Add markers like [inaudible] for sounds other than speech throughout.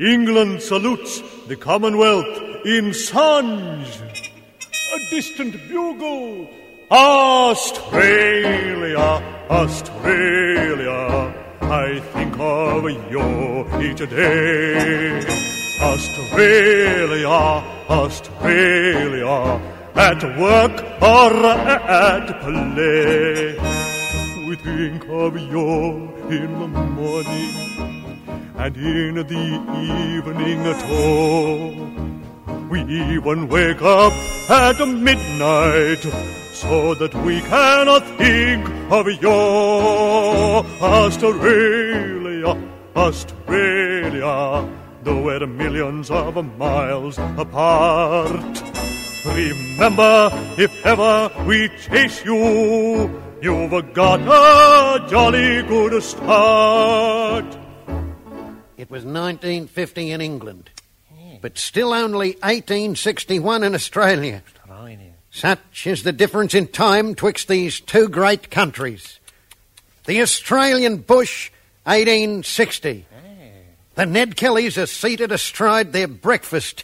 England salutes the Commonwealth in Sanj. A distant bugle. Australia, Australia, I think of you each day. Australia, Australia, at work or at play. We think of you in the morning and in the evening too. We even wake up at midnight so that we cannot think of your Australia, Australia, though we're millions of miles apart. Remember, if ever we chase you, you've got a jolly good start. It was 1950 in England, hmm. but still only 1861 in Australia. Such is the difference in time twixt these two great countries. The Australian bush, 1860. Hmm. The Ned Kellys are seated astride their breakfast.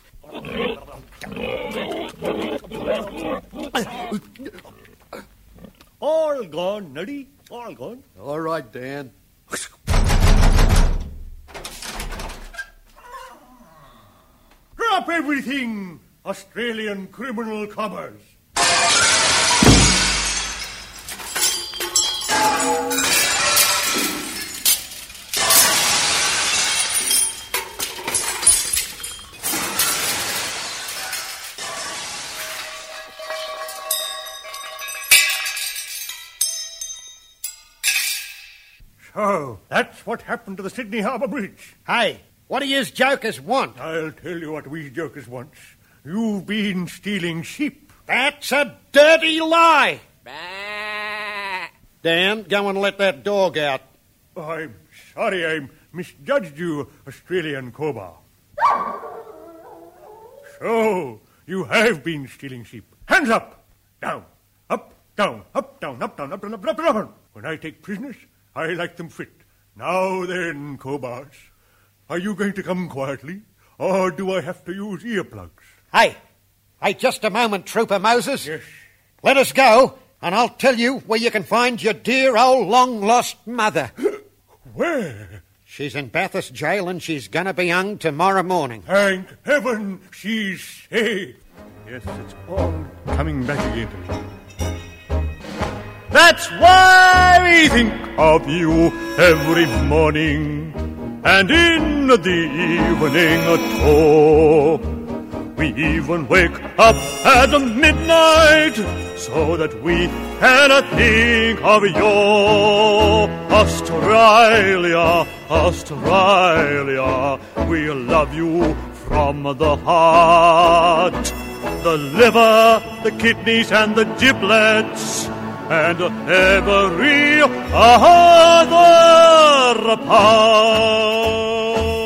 All gone, Nutty. All gone. All right, Dan. Drop everything, Australian criminal commerce. So, that's what happened to the Sydney Harbour Bridge. Hey, what do yous jokers want? I'll tell you what we jokers want. You've been stealing sheep. That's a dirty lie. Dan, go and let that dog out. I'm sorry I misjudged you, Australian cobra. So, you have been stealing sheep. Hands up! Down! Up, down, up, down, up, down, up, down, up, down, up, down. When I take prisoners, I like them fit. Now then, cobras, are you going to come quietly, or do I have to use earplugs? Hey, hey, just a moment, Trooper Moses. Yes. Let us go, and I'll tell you where you can find your dear old long lost mother. [laughs] Where? She's in Bathurst jail, and she's gonna be hung tomorrow morning. Thank heaven she's safe. Yes, it's all coming back again to me. That's why we think of you every morning and in the evening too. We even wake up at midnight so that we can think of you. Australia, Australia, we love you from the heart. The liver, the kidneys, and the giblets and every other part.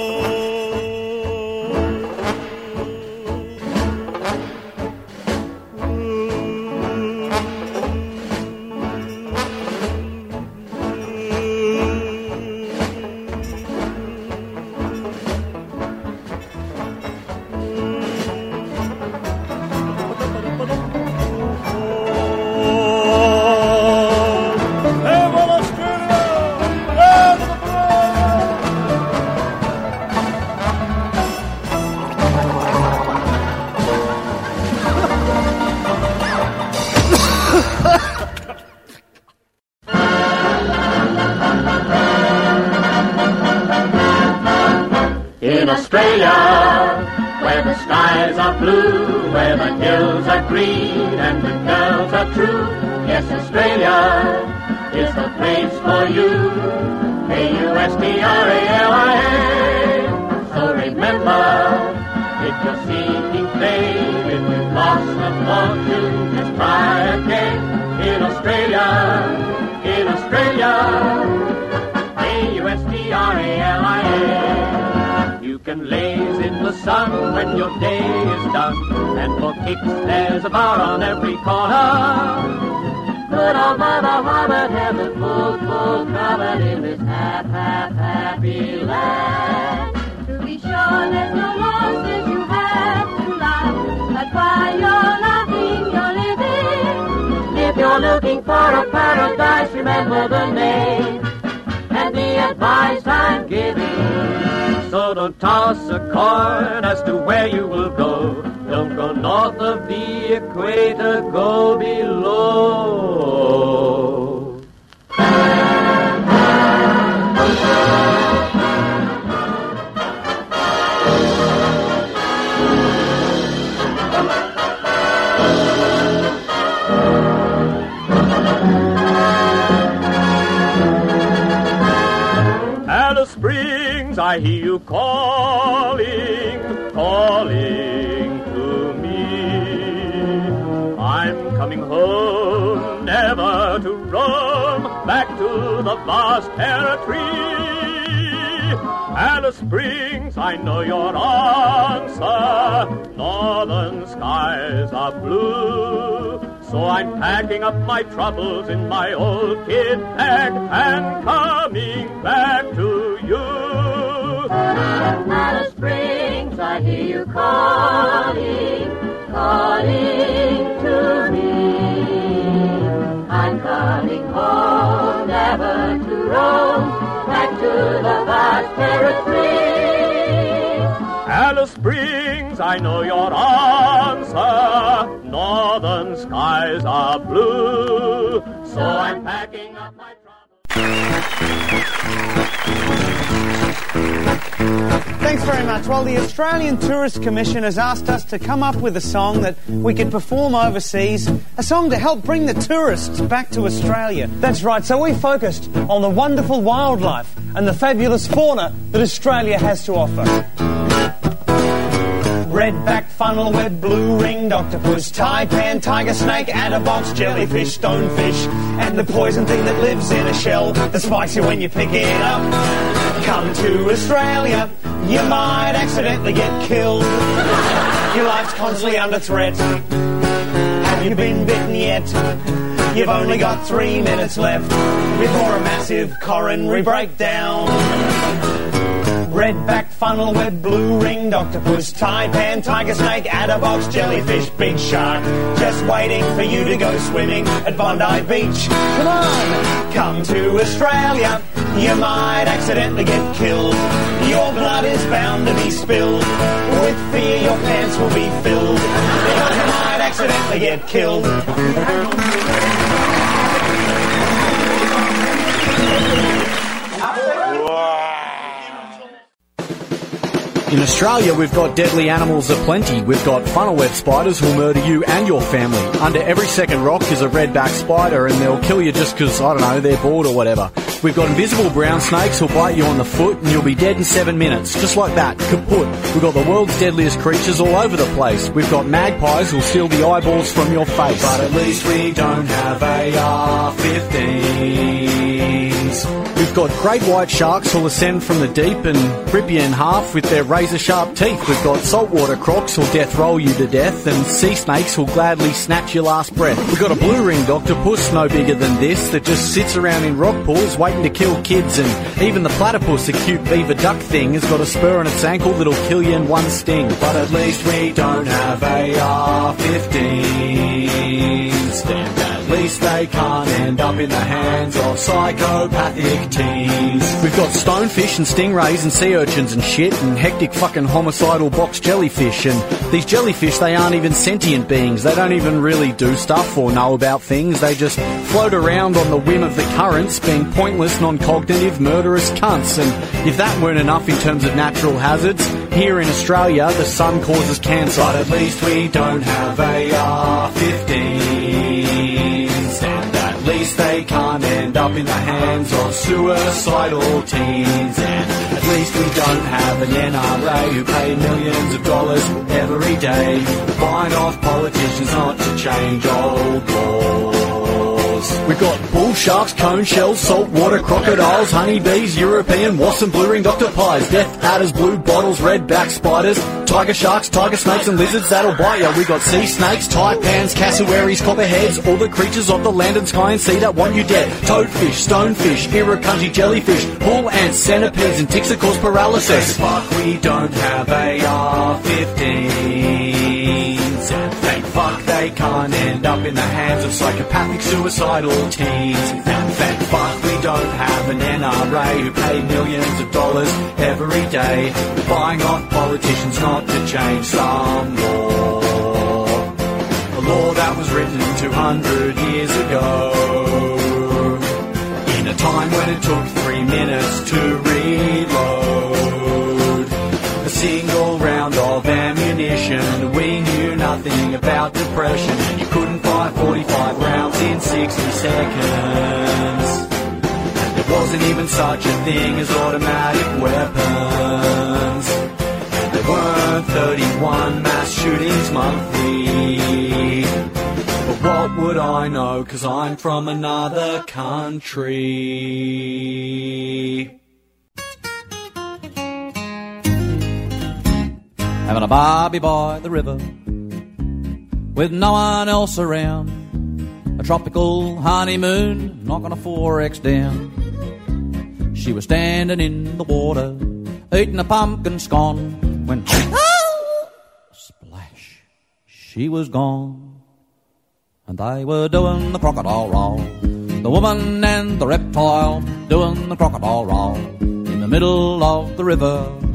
Australia, where the skies are blue, where the hills are green and the girls are true. Yes, Australia is the place for you. A-U-S-T-R-A-L-I-A. So remember, if you're seeking fame, if you've lost a fortune, just try again. In Australia, in Australia, A-U-S-T-R-A-L-I-A. Can laze in the sun when your day is done. And for kicks, there's a bar on every corner. Good old Mother Hubbard has it full, full covered in this half, half, happy land. To be sure there's no losses you have to laugh. That's why you're laughing, you're living. If you're looking for a paradise, remember the name the advice I'm giving. So don't toss a coin as to where you will go. Don't go north of the equator, go below. I hear you calling, calling to me. I'm coming home, never to roam back to the vast territory. Alice Springs, I know your answer. Northern skies are blue. So I'm packing up my troubles in my old kit bag and coming back to you. Alice Springs, I hear you calling, calling to me. I'm coming home, never to roam back to the vast territory. Alice Springs, I know your answer. Northern skies are blue. So I'm packing up my troubles. Thanks very much. Well, the Australian Tourist Commission has asked us to come up with a song that we could perform overseas, a song to help bring the tourists back to Australia. That's right, so we focused on the wonderful wildlife and the fabulous fauna that Australia has to offer. Redback, funnel web, blue ringed octopus, taipan, tiger snake, adderbox, jellyfish, stonefish, and the poison thing that lives in a shell that spikes you when you pick it up. Come to Australia, you might accidentally get killed. Your life's constantly under threat. Have you been bitten yet? You've only got three minutes left before a massive coronary breakdown. Redback, funnel web, blue ringed octopus, taipan, tiger snake, adderbox, jellyfish, big shark. Just waiting for you to go swimming at Bondi Beach. Come on, come to Australia. You might accidentally get killed. Your blood is bound to be spilled. With fear, your pants will be filled. You might accidentally get killed. In Australia, we've got deadly animals aplenty. We've got funnel web spiders who'll murder you and your family. Under every second rock is a redback spider and they'll kill you just 'cause I don't know, they're bored or whatever. We've got invisible brown snakes who'll bite you on the foot and you'll be dead in seven minutes. Just like that, kaput. We've got the world's deadliest creatures all over the place. We've got magpies who'll steal the eyeballs from your face. But at least we don't have AR-15s. We've got great white sharks who'll ascend from the deep and rip you in half with their razor sharp teeth. We've got saltwater crocs who'll death roll you to death and sea snakes who'll gladly snatch your last breath. We've got a blue ringed octopus no bigger than this that just sits around in rock pools waiting to kill kids and even the platypus, a cute beaver duck thing, has got a spur on its ankle that'll kill you in one sting. But at least we don't have AR-15s. And at least they can't end up in the hands of psychopathic teens. We've got stonefish and stingrays and sea urchins and shit and hectic fucking homicidal box jellyfish and these jellyfish they aren't even sentient beings. They don't even really do stuff or know about things. They just float around on the whim of the currents being pointless, non-cognitive, murderous cunts. And if that weren't enough in terms of natural hazards, here in Australia the sun causes cancer. But at least we don't have AR-15s and at least they can't end up in the hands of suicidal teens. And at least we don't have an NRA who pay millions of dollars every day buying off politicians not to change old laws. We've got bull sharks, cone shells, saltwater crocodiles, honeybees, European wasps and blue-ringed octopies, death adders, blue bottles, redback spiders, tiger sharks, tiger snakes and lizards that'll bite ya. We've got sea snakes, taipans, cassowaries, copperheads, all the creatures of the land and sky and sea that want you dead. Toadfish, stonefish, irukandji jellyfish, bull ants, centipedes and ticks that cause paralysis. Fuck, we don't have AR-15s. Fuck they can't end up in the hands of psychopathic suicidal teens. And thank fuck we don't have an NRA who pay millions of dollars every day buying off politicians not to change some law. A law that was written 200 years ago. In a time when it took three minutes to reload. A single round of ammunition. Nothing about depression. You couldn't fire 45 rounds in 60 seconds. There wasn't even such a thing as automatic weapons. There weren't 31 mass shootings monthly. But what would I know, cause I'm from another country. Having a bobby by the river with no one else around. A tropical honeymoon, knocking a 4X down. She was standing in the water, eating a pumpkin scone, when [coughs] splash, she was gone. And they were doing the crocodile roll. The woman and the reptile doing the crocodile roll in the middle of the river.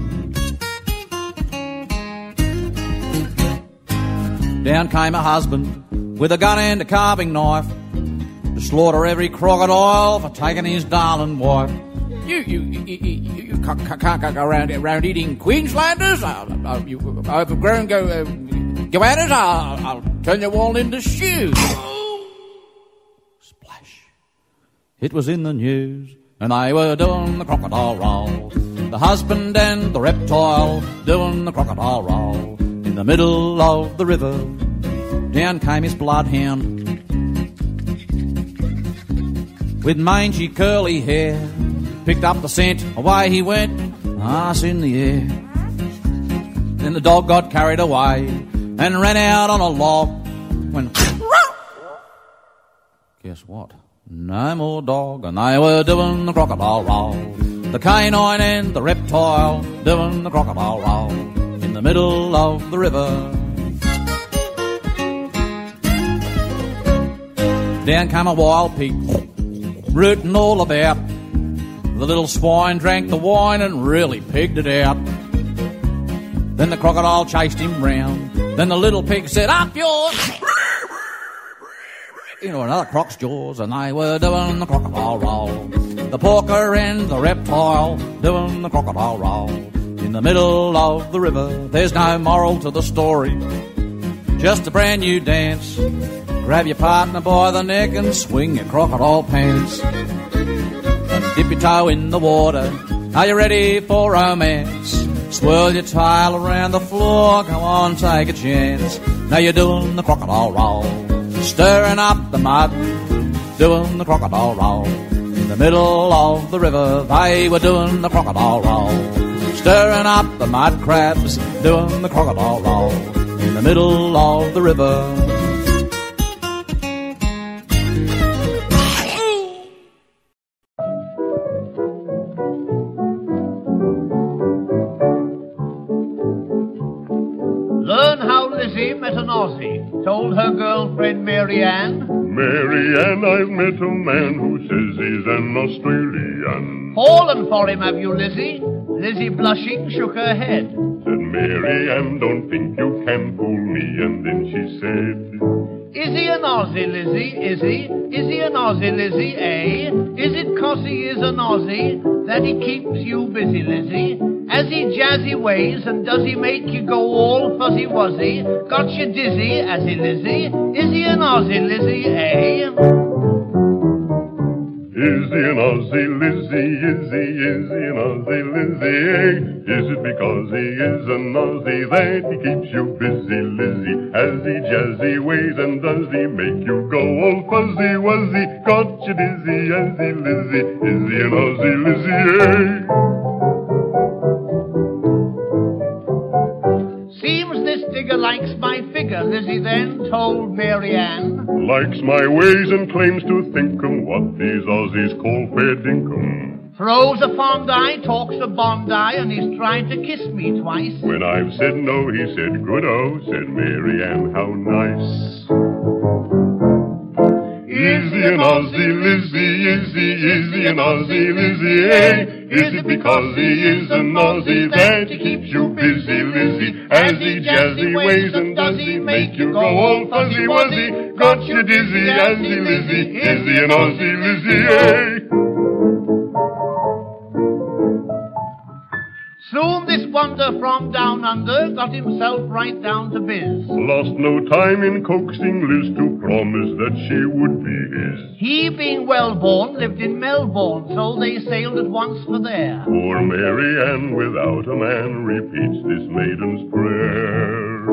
Down came a husband with a gun and a carving knife to slaughter every crocodile for taking his darling wife. You, you, you, you, you can't, can't go around, around eating Queenslanders. Uh, uh, you overgrown go, uh, goannas. I'll, I'll turn you all into shoes. Splash. It was in the news, and they were doing the crocodile roll. The husband and the reptile doing the crocodile roll in the middle of the river. Down came his bloodhound with mangy curly hair. Picked up the scent, away he went, ass in the air. Then the dog got carried away and ran out on a log. When guess what? No more dog, and they were doing the crocodile roll. The canine and the reptile doing the crocodile roll middle of the river. Down came a wild pig, rooting all about. The little swine drank the wine and really pigged it out. Then the crocodile chased him round. Then the little pig said, Up yours! You know, another croc's jaws, and they were doing the crocodile roll. The porker and the reptile doing the crocodile roll. In the middle of the river, there's no moral to the story. Just a brand new dance. Grab your partner by the neck and swing your crocodile pants. Dip your toe in the water. Are you ready for romance? Swirl your tail around the floor. Go on, take a chance. Now you're doing the crocodile roll. Stirring up the mud. Doing the crocodile roll. In the middle of the river, they were doing the crocodile roll. Stirring up the mud crabs. Doing the crocodile roll. In the middle of the river. Learn how Lizzie met an Aussie, told her girlfriend Mary Ann. Mary Ann, I've met a man who says he's an Australian. Fallen for him, have you, Lizzie? Lizzie, blushing, shook her head. Said Mary Ann, don't think you can fool me. And then she said, Is he an Aussie, Lizzie? Is he? Is he an Aussie, Lizzie, eh? Is it 'cause he is an Aussie that he keeps you busy, Lizzie? Has he jazzy ways and does he make you go all fuzzy wuzzy? Got you dizzy, as he, Lizzie? Is he an Aussie, Lizzie, eh? Is he an Aussie Lizzie? Is he, is he an Aussie Lizzie? Is it because he is an Aussie that he keeps you busy, Lizzie? Has he jazzy ways and does he make you go all fuzzy wuzzy? Got you dizzy, has he Lizzie? Is he an Aussie digger likes my figure, Lizzie then told Mary Ann. Likes my ways and claims to think 'em what these Aussies call fair dinkum. Throws a fond eye, talks a bond bondi, and he's trying to kiss me twice. When I've said no, he said good oh, said Mary Ann, how nice. Is he an Aussie Lizzie? Is he, is he an Aussie Lizzie? Eh? Is it because he is an Aussie that he keeps you busy, Lizzie? As he jazzy ways and does he make you go all fuzzy wuzzy? Got you dizzy, has he Lizzie? Is he an Aussie Lizzie? Eh? Soon this wonder from down under got himself right down to biz. Lost no time in coaxing Liz to promise that she would be his. He, being well born, lived in Melbourne, so they sailed at once for there. Poor Mary Ann without a man repeats this maiden's prayer.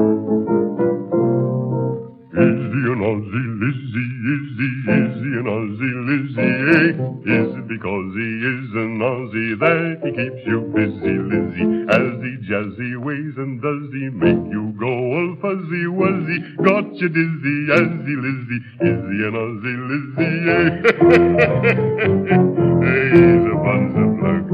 Is he an Aussie Lizzie? Is he, is he an Aussie Lizzie? Eh? Is it because he is an Aussie that he keeps you busy, Lizzie? As he jazzy ways and does he make you go all fuzzy wuzzy? Got you dizzy, as he Lizzie? Is he an Aussie Lizzie? Eh? [laughs] hey, he's a bunch of luck.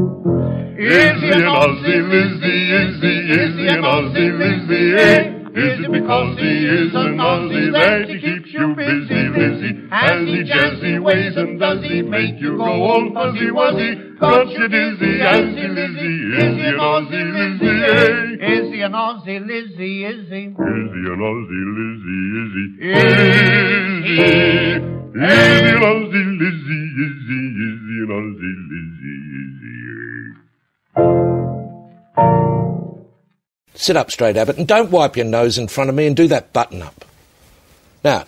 Is he an Aussie Lizzie? Is he, is he an Aussie Lizzie? Eh? Is it because he is an Aussie that he keeps you busy, Lizzie? Has he jazzy ways and does he make you go all fuzzy wuzzy? Got you dizzy, as he Lizzie? Is he an Aussie Lizzie? Eh? Is he an Aussie Lizzie? Is he? Is he an Aussie Lizzie? Is he? Is he? Is he an Aussie Lizzie? Is he? Is he an Aussie Lizzie? Is he? Sit up straight, Abbott, and don't wipe your nose in front of me and do that button up. Now,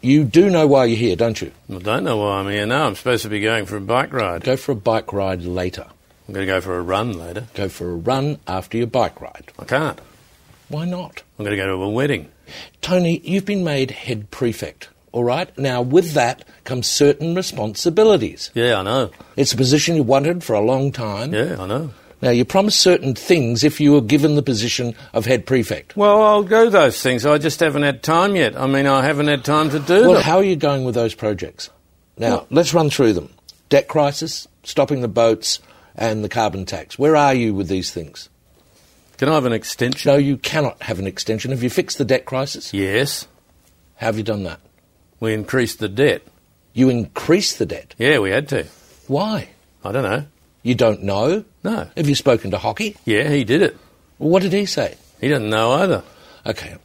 you do know why you're here, don't you? I don't know why I'm here now. I'm supposed to be going for a bike ride. Go for a bike ride later. I'm going to go for a run later. Go for a run after your bike ride. I can't. Why not? I'm going to go to a wedding. Tony, you've been made head prefect, all right? Now, with that comes certain responsibilities. Yeah, I know. It's a position you wanted for a long time. Yeah, I know. Now, you promised certain things if you were given the position of head prefect. Well, I'll do those things. I just haven't had time yet. I mean, I haven't had time to do Well, them. how are you going with those projects? Now, let's run through them. Debt crisis, stopping the boats, and the carbon tax. Where are you with these things? Can I have an extension? No, you cannot have an extension. Have you fixed the debt crisis? Yes. How have you done that? We increased the debt. You increased the debt. Yeah, we had to. Why? I don't know. You don't know? No. Have you spoken to Hockey? Yeah, he did it. Well, what did he say? He doesn't know either. Okay.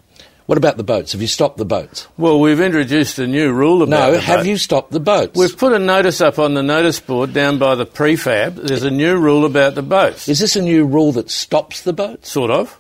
What about the boats? Have you stopped the boats? Well, we've introduced a new rule about the boats. No, have boat. you stopped the boats? We've put a notice up on the notice board down by the prefab. There's a new rule about the boats. Is this a new rule that stops the boats? Sort of.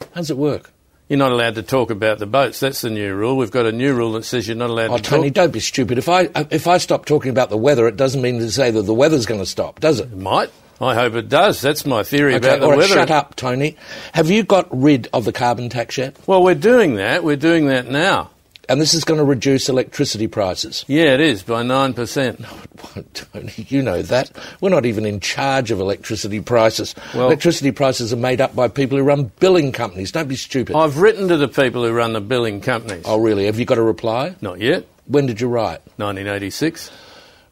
How does it work? You're not allowed to talk about the boats. That's the new rule. We've got a new rule that says you're not allowed oh, to talk. Oh, to Tony, talk. don't be stupid. If I if I stop talking about the weather, it doesn't mean to say that the weather's going to stop, does it? It might. I hope it does. That's my theory Okay, about the right, weather. shut up, Tony. Have you got rid of the carbon tax yet? Well, we're doing that. We're doing that now. And this is going to reduce electricity prices. Yeah, it is by nine percent. No, it won't, Tony, you know that. We're not even in charge of electricity prices. Well- electricity prices are made up by people who run billing companies. Don't be stupid. I've written to the people who run the billing companies. Oh, really? Have you got a reply? Not yet. When did you write? 1986.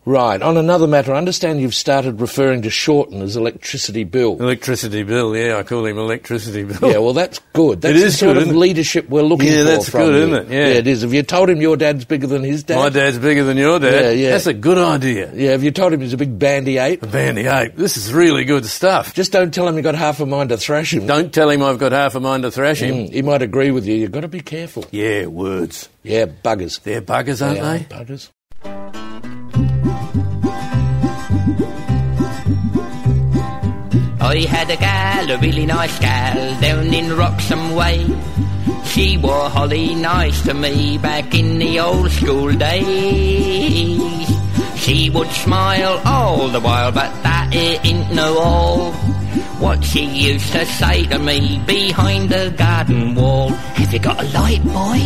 Right. On another matter, I understand you've started referring to Shorten as electricity bill. Electricity bill. Yeah, I call him electricity bill. Yeah, well, that's good. That's It the sort good, of leadership we're looking Yeah, for. Yeah, that's good, you. isn't it? Yeah. it is. Have you told him your dad's bigger than his dad? My dad's bigger than your dad. Yeah, yeah. That's a good idea. Yeah, have you told him he's a big bandy ape? A bandy ape. This is really good stuff. Just don't tell him you've got half a mind to thrash him. Don't tell him I've got half a mind to thrash him. Mm, he might agree with you. You've got to be careful. Yeah, words. Yeah, buggers. They're buggers, aren't They they? are buggers. I had a gal, a really nice gal, down in Roxham Way. She were holly nice to me back in the old school days. She would smile all the while, but that it ain't no all. What she used to say to me behind the garden wall. Have you got a light, boy?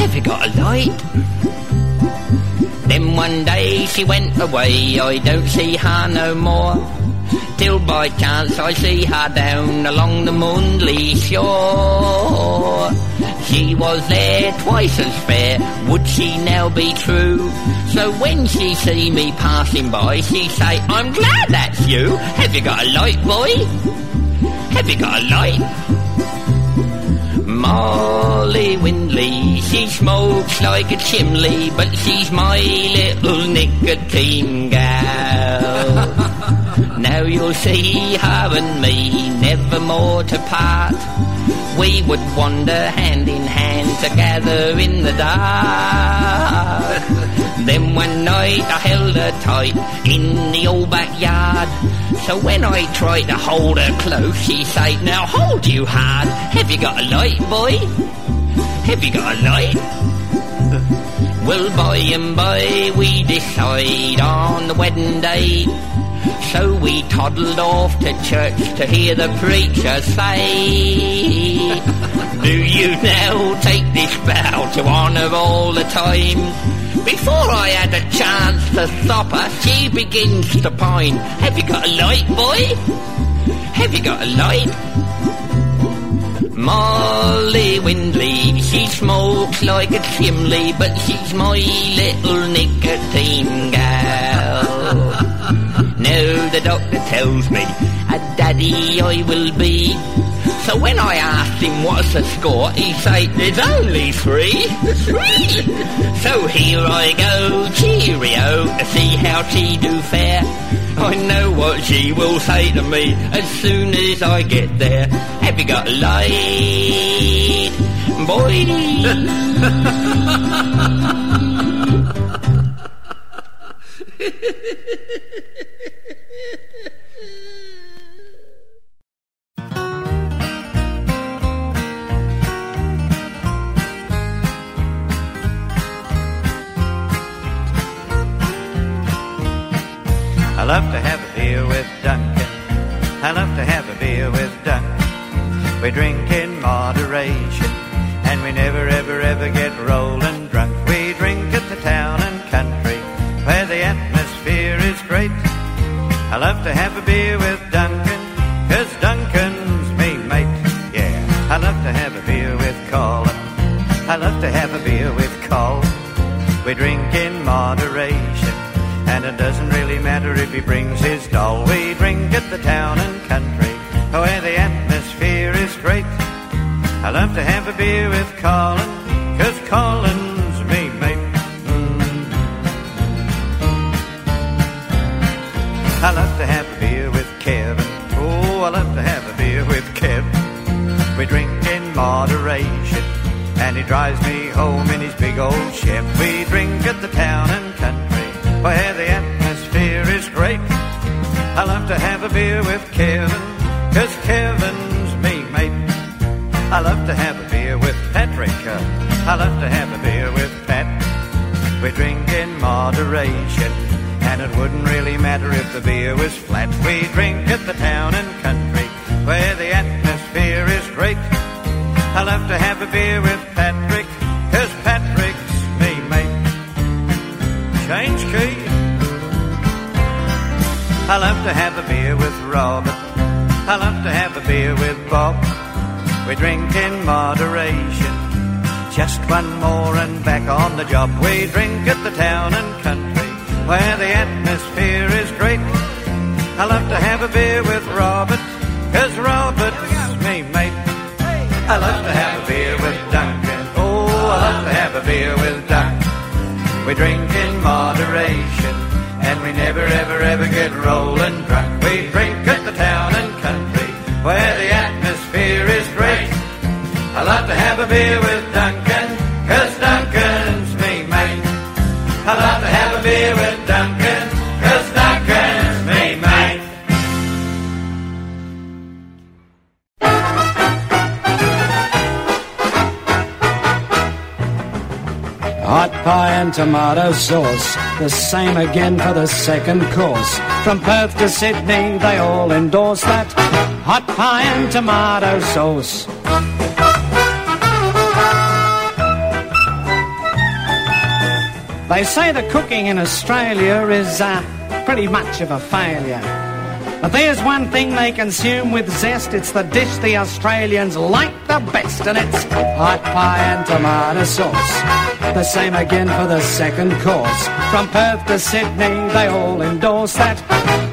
Have you got a light? Then one day she went away, I don't see her no more. Till by chance I see her down along the Moonley shore. She was there twice as fair, would she now be true? So when she see me passing by, she say, I'm glad that's you. Have you got a light, boy? Have you got a light? Molly Windley, she smokes like a chimney, but she's my little nicotine gal. Now you'll see her and me, never more to part. We would wander hand in hand together in the dark. Then one night I held her tight in the old backyard. So when I tried to hold her close, she said, Now hold you hard. Have you got a light, boy? Have you got a light? Well, by and by we decide on the wedding day. So we toddled off to church to hear the preacher say, Do you now take this vow to honour all the time? Before I had a chance to stop her, she begins to pine. Have you got a light, boy? Have you got a light? Molly Windley, she smokes like a chimney, but she's my little nicotine gal. The doctor tells me a daddy I will be. So when I asked him what's the score, he said there's only three. Three! [laughs] so here I go, cheerio, to see how she do fare. I know what she will say to me as soon as I get there. Have you got a light, boy? [laughs] love to have a beer with Duncan. I love to have a beer with Duncan. We drink in moderation, and we never, ever, ever get rolling drunk. We drink at the town and country, where the atmosphere is great. I love to have a beer with Duncan, cause Duncan's me mate. Yeah, I love to have a beer with Colin. I love to have a beer with Col. We drink in moderation. And it doesn't really matter if he brings his doll. We drink at the town and country, oh, where the atmosphere is great. I love to have a beer with Colin, cause Colin's me mate. I love to have a beer with Kevin. Oh, I love to have a beer with Kev. We drink in moderation, and he drives me home in his big old Chevy. We drink at the town and country where the atmosphere is great. I love to have a beer with Kevin, cause Kevin's me mate. I love to have a beer with Patrick, uh, I love to have a beer with Pat. We drink in moderation, and it wouldn't really matter if the beer was flat. We drink at the town and country, where the atmosphere is great. I love to have a beer with Patrick, I love to have a beer with Robert. I love to have a beer with Bob. We drink in moderation. Just one more and back on the job. We drink at the town and country where the atmosphere is great. I love to have a beer with Robert, cause Robert's me mate. I love to have a beer with Duncan. Oh, I love to have a beer with Duncan. We drink in moderation, never, ever, ever get rolling drunk. We drink at the town and country, where the atmosphere is great. I love to have a beer with and tomato sauce, the same again for the second course. From Perth to Sydney, they all endorse that hot pie and tomato sauce. They say the cooking in Australia is uh, pretty much of a failure. But there's one thing they consume with zest. It's the dish the Australians like the best, and it's hot pie and tomato sauce. The same again for the second course. From Perth to Sydney, they all endorse that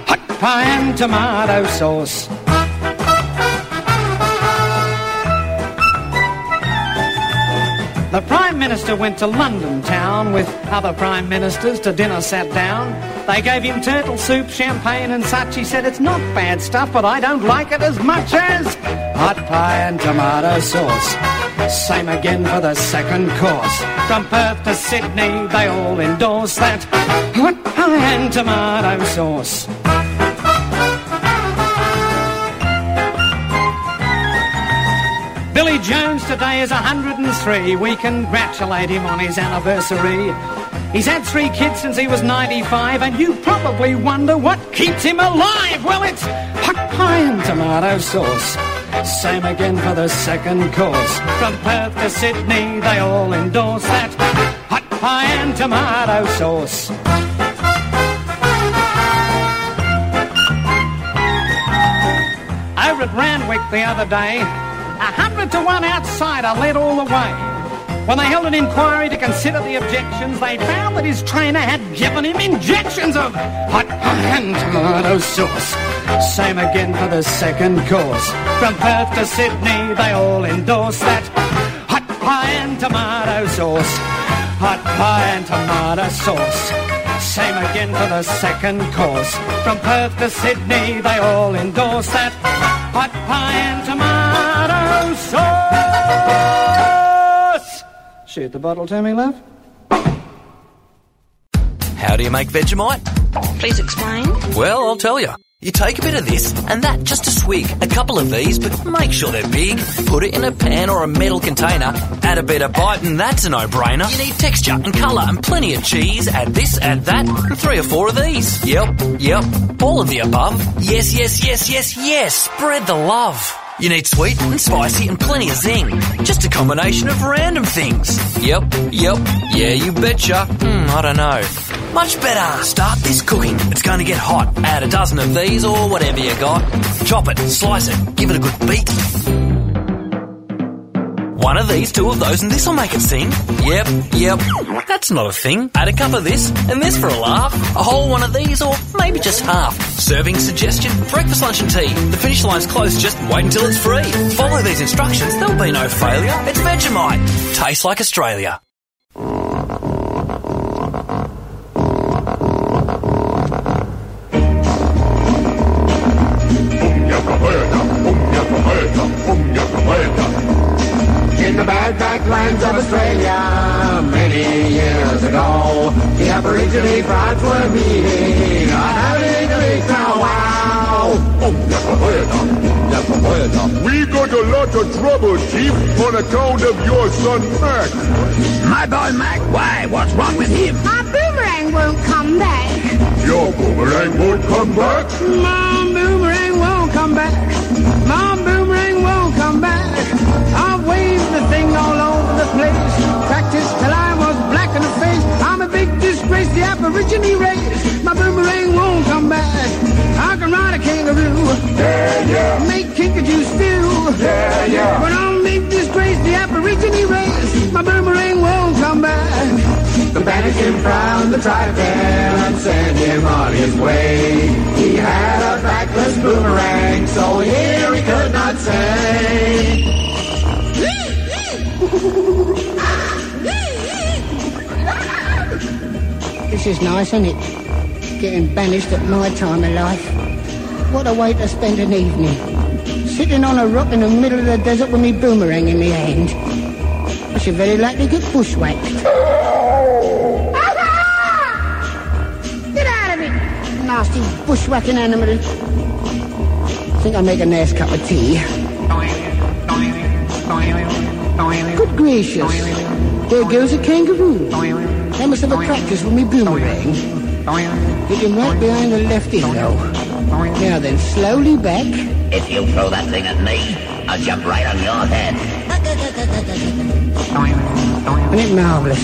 hot pie and tomato sauce. The Minister went to London town with other Prime Ministers to dinner sat down. They gave him turtle soup, champagne and such. He said, it's not bad stuff, but I don't like it as much as hot pie and tomato sauce. Same again for the second course. From Perth to Sydney, they all endorse that hot pie and tomato sauce. Billy Jones today is 103. We congratulate him on his anniversary. He's had three kids since he was 95, and you probably wonder what keeps him alive. Well, it's hot pie and tomato sauce. Same again for the second course. From Perth to Sydney, they all endorse that hot pie and tomato sauce. Over at Randwick the other day, a hundred to one outsider led all the way. When they held an inquiry to consider the objections, they found that his trainer had given him injections of hot and tomato sauce. Same again for the second course. From Perth to Sydney, they all endorse that hot pie and tomato sauce. Hot pie and tomato sauce. Same again for the second course. From Perth to Sydney, they all endorse that hot pie and tomato sauce. Shoot the bottle to me, love. How do you make Vegemite? Please explain. Well, I'll tell you. You take a bit of this and that, just a swig, a couple of these, but make sure they're big. Put it in a pan or a metal container, add a bit of bite, and that's a no-brainer. You need texture and colour and plenty of cheese. Add this, add that, and three or four of these. Yep, yep, all of the above. Yes, yes, yes, yes, yes. Spread the love. You need sweet and spicy and plenty of zing. Just a combination of random things. Yep, yep, yeah, you betcha. Hmm, I don't know. Much better. Start this cooking. It's going to get hot. Add a dozen of these or whatever you got. Chop it, slice it, give it a good beat. One of these, two of those, and this'll make it sing. Yep, yep. That's not a thing. Add a cup of this and this for a laugh. A whole one of these, or maybe just half. Serving suggestion: breakfast, lunch, and tea. The finish line's close. Just wait until it's free. Follow these instructions. There'll be no failure. It's Vegemite. Tastes like Australia. The bad backlands of Australia, many years ago, the Aborigine tribes were meeting on Aborigine wow. We got a lot of trouble, Chief, on account of your son Mac. My boy Mac, why? What's wrong with him? My boomerang won't come back. Your boomerang won't come back? My boomerang won't come back. Waved the thing all over the place. Practiced till I was black in the face. I'm a big disgrace, the Aborigine race. My boomerang won't come back. I can ride a kangaroo. Yeah, yeah. Make kinkajou stew. Yeah, yeah. But I'm a big disgrace, the Aborigine race. My boomerang won't come back. The him from the there and sent him on his way. He had a backless boomerang, so here he could not say. This is nice, isn't it? Getting banished at my time of life. What a way to spend an evening. Sitting on a rock in the middle of the desert with me boomerang in my hand. I should very likely get bushwhacked. Get out of it! Nasty bushwhacking animal. I think I'll make a nice cup of tea. Good gracious. There goes a kangaroo. I must have a practice with me boomerang. Hit him right behind the left ear. Now then, slowly back. If you throw that thing at me, I'll jump right on your head. Isn't it marvellous?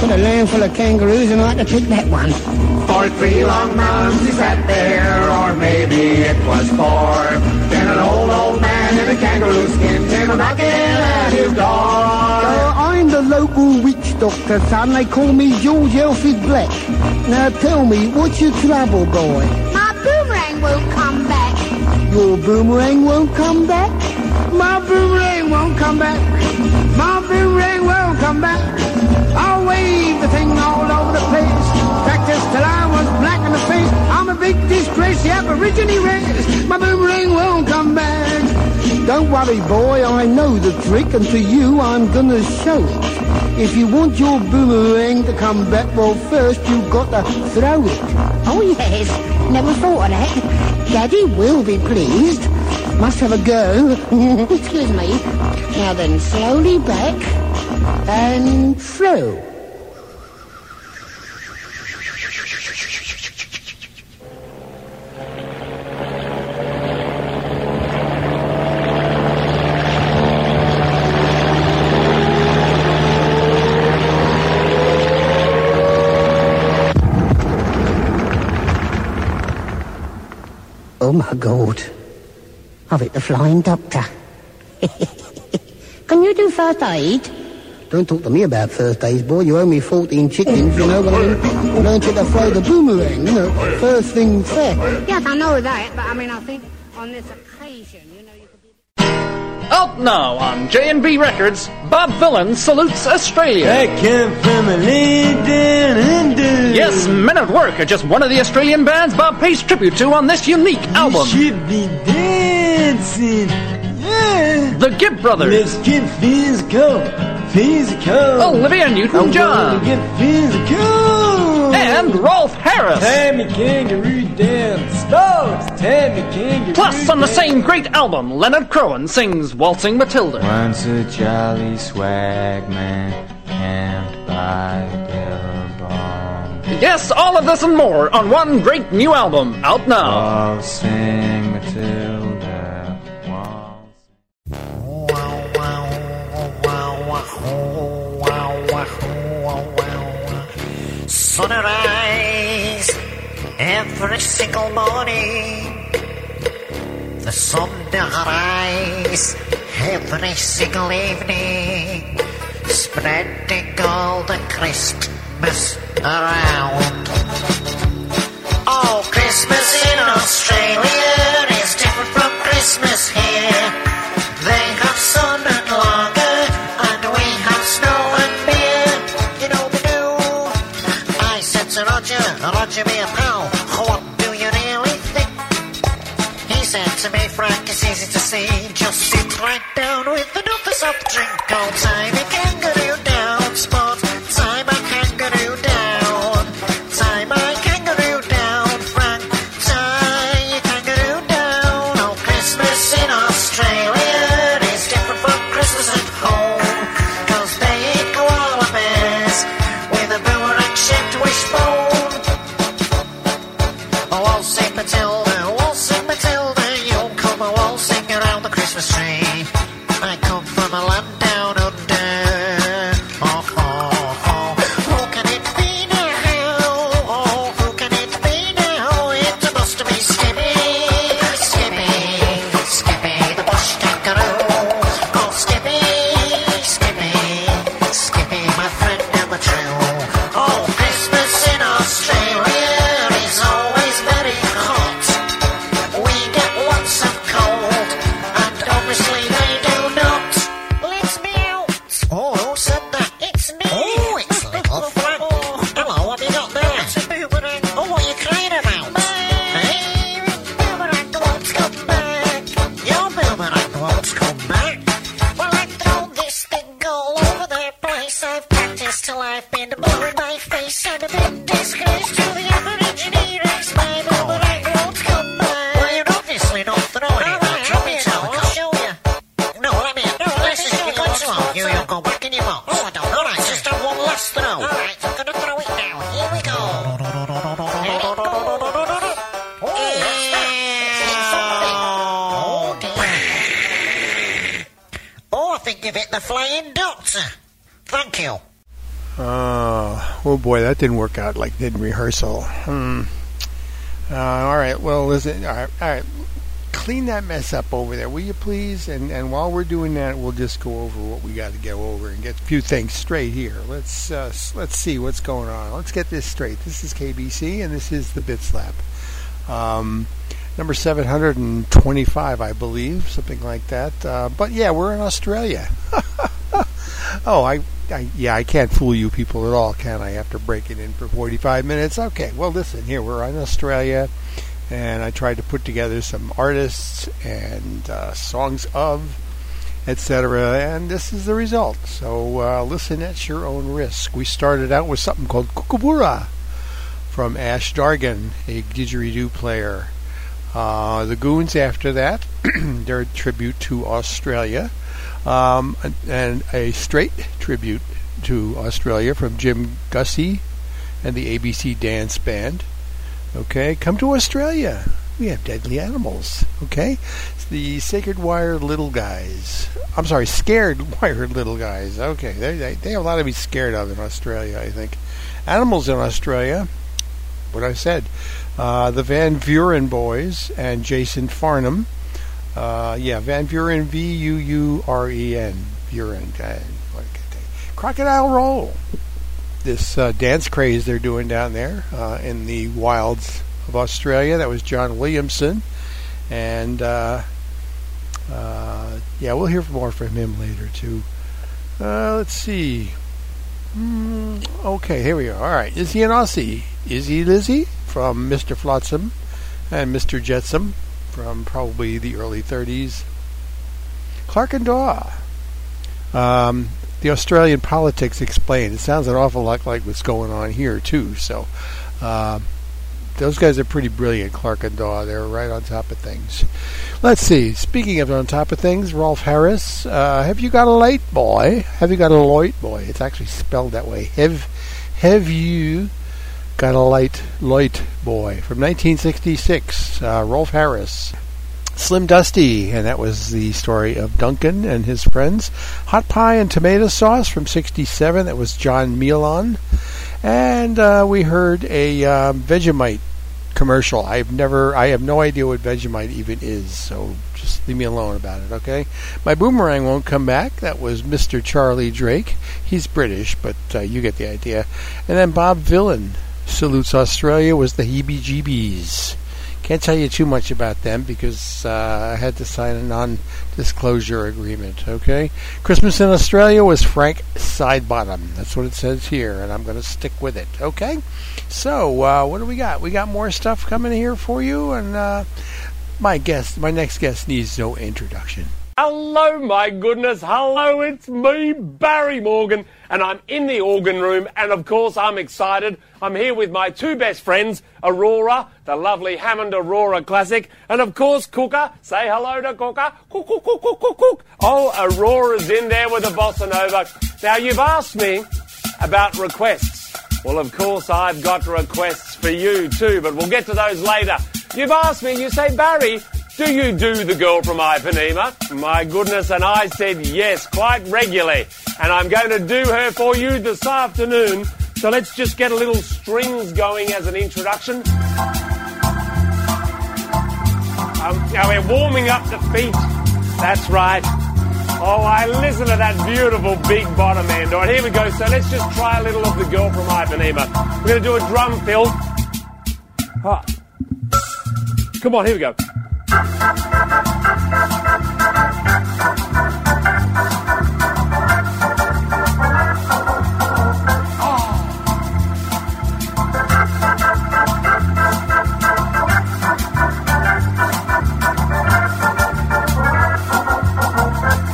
Got a land full of kangaroos and I like to pick that one. For three long months he sat there, or maybe it was four. Then an old, old man in a kangaroo skin came a knocking at his door. Uh, I'm the local witch doctor, son. They call me George Elfrid Black. Now tell me, what's your trouble, boy? My boomerang won't come back. Your boomerang won't come back? My boomerang won't come back. My boomerang won't come back. I'll wave the thing all over the place. Big disgrace, the Aborigine race. My boomerang won't come back. Don't worry, boy, I know the trick, and to you I'm gonna show it. If you want your boomerang to come back, well, first you've got to throw it. Oh, yes. Never thought of that. Daddy will be pleased. Must have a go. [laughs] Excuse me. Now then, slowly back and throw. Oh, my God. I've hit the flying doctor. Can you do first aid? Don't talk to me about first aid, boy. You owe me 14 chickens, you know, but I learned you to throw the boomerang, you know. First thing first. Yes, I know that, but I mean, I think on this occasion, you know, you could be... Out now on J&B Records, Bob Villan salutes Australia. I come from a land down under. Yes, Men at Work are just one of the Australian bands Bob pays tribute to on this unique album. should be dancing. Yeah. The Gibb Brothers. Let's get physical. Physical. Olivia Newton-John. Get physical. And Rolf Harris. Tammy Kangaroo dance. Stars. Tammy Kangaroo Plus, on the same great album, Leonard Cohen sings Waltzing Matilda. Once a jolly swag man camped by Billabong. Yes, all of this and more on one great new album, out now. Waltzing Matilda. Sunrise every single morning. The sun rise every single evening, spreading all the Christmas around. Oh, Christmas in Australia is different from Christmas here. They have sun and lager, and we have snow and beer. You know the do. I said to Roger, Roger, me a pal, what do you really think? He said to me, Frank, it's easy to see. Just sit right down with another soft drink all time. You I think you've hit the flying doctor. Thank you. Oh boy, that didn't work out like did in rehearsal. Hmm. Uh, all right, well, listen. All right, all right. Clean that mess up over there, will you please? And and while we're doing that, we'll just go over what we got to go over and get a few things straight here. Let's uh, let's see what's going on. Let's get this straight. This is KBC, and this is the Bit Slap. Um, number 725, I believe, something like that. Uh, but yeah, we're in Australia. [laughs] oh, I, I, yeah, I can't fool you people at all, can I? After breaking in for 45 minutes. Okay, well, listen, here we're in Australia, and I tried to put together some artists and uh, songs of etc. And this is the result. So uh, listen at your own risk. We started out with something called Kookaburra from Ash Dargan, a didgeridoo player. Uh, the Goons after that, [clears throat] their tribute to Australia, um, and, and a straight tribute to Australia from Jim Gussie and the ABC Dance Band. Okay, come to Australia. We have deadly animals. Okay, it's the Sacred Wire Little Guys. I'm sorry, Scared [laughs] Wire Little Guys. Okay, they, they, they have a lot to be scared of in Australia, I think. Animals in Australia, what I said. Uh, the Van Vuren Boys and Jason Farnham. Uh, yeah, Van Vuren, V U U R E N. Vuren. Uh, Crocodile Roll. This uh, dance craze they're doing down there uh, in the wilds of Australia. That was John Williamson. And yeah, we'll hear more from him later too. Let's see. Mm, okay, here we are. All right, is he an Aussie. Is he Lizzy from Mr. Flotsam and Mr. Jetsam from probably the early 30s. Clark and Daw. Um, the Australian politics explained. It sounds an awful lot like what's going on here too. So, uh, those guys are pretty brilliant, Clark and Daw. They're right on top of things. Let's see. Speaking of on top of things, Rolf Harris. Uh, have you got a light boy? Have you got a light boy? It's actually spelled that way. Have Have you got a light light boy from 1966? Uh, Rolf Harris. Slim Dusty, and that was the story of Duncan and his friends. Hot Pie and Tomato Sauce from 67, that was John Milan. And uh, we heard a um, Vegemite commercial. I've never, I have no idea what Vegemite even is, so just leave me alone about it, okay? My boomerang won't come back. That was Mr. Charlie Drake. He's British, but uh, you get the idea. And then Bob Villain salutes Australia was the Heebie Jeebies. Can't tell you too much about them because uh, I had to sign a non-disclosure agreement. Okay, Christmas in Australia was Frank Sidebottom. That's what it says here, and I'm going to stick with it. Okay, so uh, what do we got? We got more stuff coming here for you, and uh, my guest, my next guest, needs no introduction. Hello, my goodness. Hello, it's me, Barry Morgan, and I'm in the organ room, and of course, I'm excited. I'm here with my two best friends, Aurora, the lovely Hammond Aurora Classic, and of course, Cooker. Say hello to Cooker. Cook, cook, cook, cook, cook, cook. Oh, Aurora's in there with the bossa nova. Now, you've asked me about requests. Well, of course, I've got requests for you too, but we'll get to those later. You've asked me, you say, Barry, do you do the girl from Ipanema? My goodness, and I said yes, quite regularly. And I'm going to do her for you this afternoon. So let's just get a little strings going as an introduction. Um, now we're warming up the feet. That's right. Oh, I listen to that beautiful big bottom end. All right, here we go. So let's just try a little of the girl from Ipanema. We're going to do a drum fill. Ah. Come on, here we go.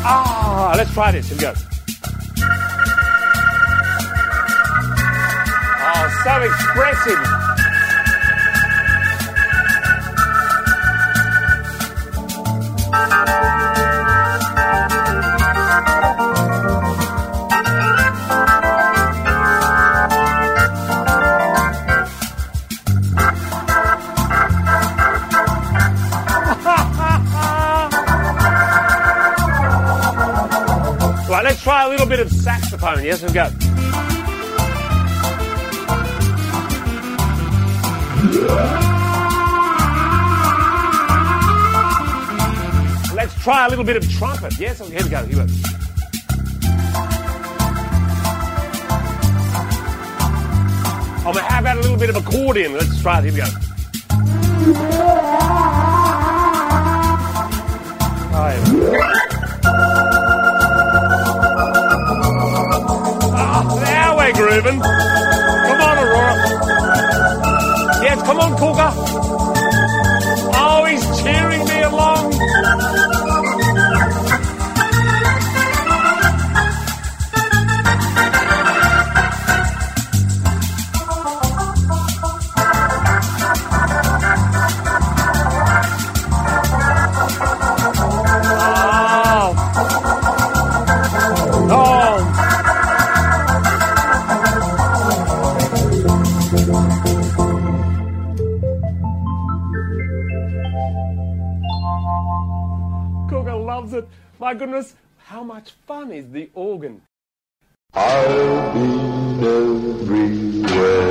Ah, let's try this. Here we go. Oh, so expressive. Little bit of saxophone. Yes, we've got. Let's try a little bit of trumpet. Yes, okay, here we go. Here we go. Oh, how about a little bit of accordion? Let's try it. Here we go. Come on, Aurora. Yes, come on, Cooker. My goodness, how much fun is the organ? I've been everywhere.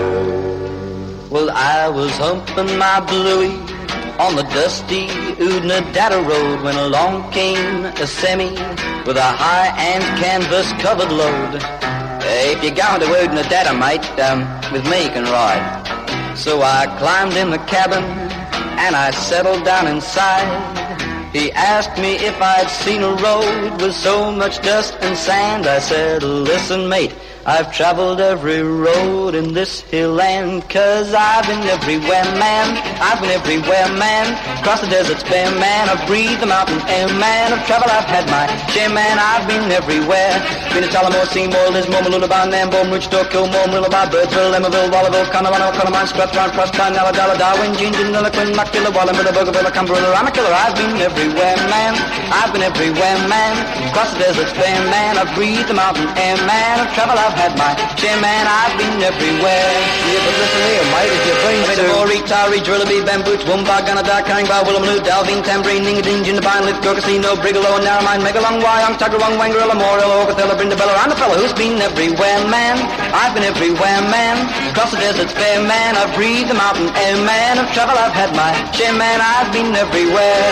Well, I was humping my bluey on the dusty Oodnadatta road when along came a semi with a high-end canvas-covered load. If you're going to Oodnadatta, mate, um, with me you can ride. So I climbed in the cabin and I settled down inside. He asked me if I'd seen a road with so much dust and sand. I said, listen, mate, I've traveled every road in this hill land, cause I've been everywhere, man. I've been everywhere, man. Across the deserts bare, man. I've breathed the mountain air, man. I've traveled, I've had my share, man. I've been everywhere. Been to Tullamore, Seymour, Lismore, Malulabar, Nambour, Ridgedale, Kilmore, Willowbar, Birdsville, Emmerdale, Wallerville, Connemara, Connemara, Strathclyde, Crosstown, Nalladalla, Darwin, Gingin, Nilliquin, Muckville, Wallamilla, Bougainville, Cumberland, I'm a killer. I've been everywhere, man. I've been everywhere, man. Across the deserts bare, man. I've breathed the mountain air, man. I've traveled, I've had my share, man. I've been everywhere. Yeah, but listen here, mate. If you've been to Mori, Tari, Drillaby, Bamboo, Woomba, Gunnedah, Caringbah, Willamloo, Dalveen, Tambourine, Ningadeen, Jindabyne, Lithgow, Casino, Brigalow, oh, Narromine, Megalong, Wyong, Tuggerongue, Wangarilla, Morrill, Ogathella, Brindabella. I'm the fellow who's been everywhere, man. I've been everywhere, man. Across the deserts bare, man. I've breathed the mountain air, man. I've traveled, I've had my share, man. I've been everywhere.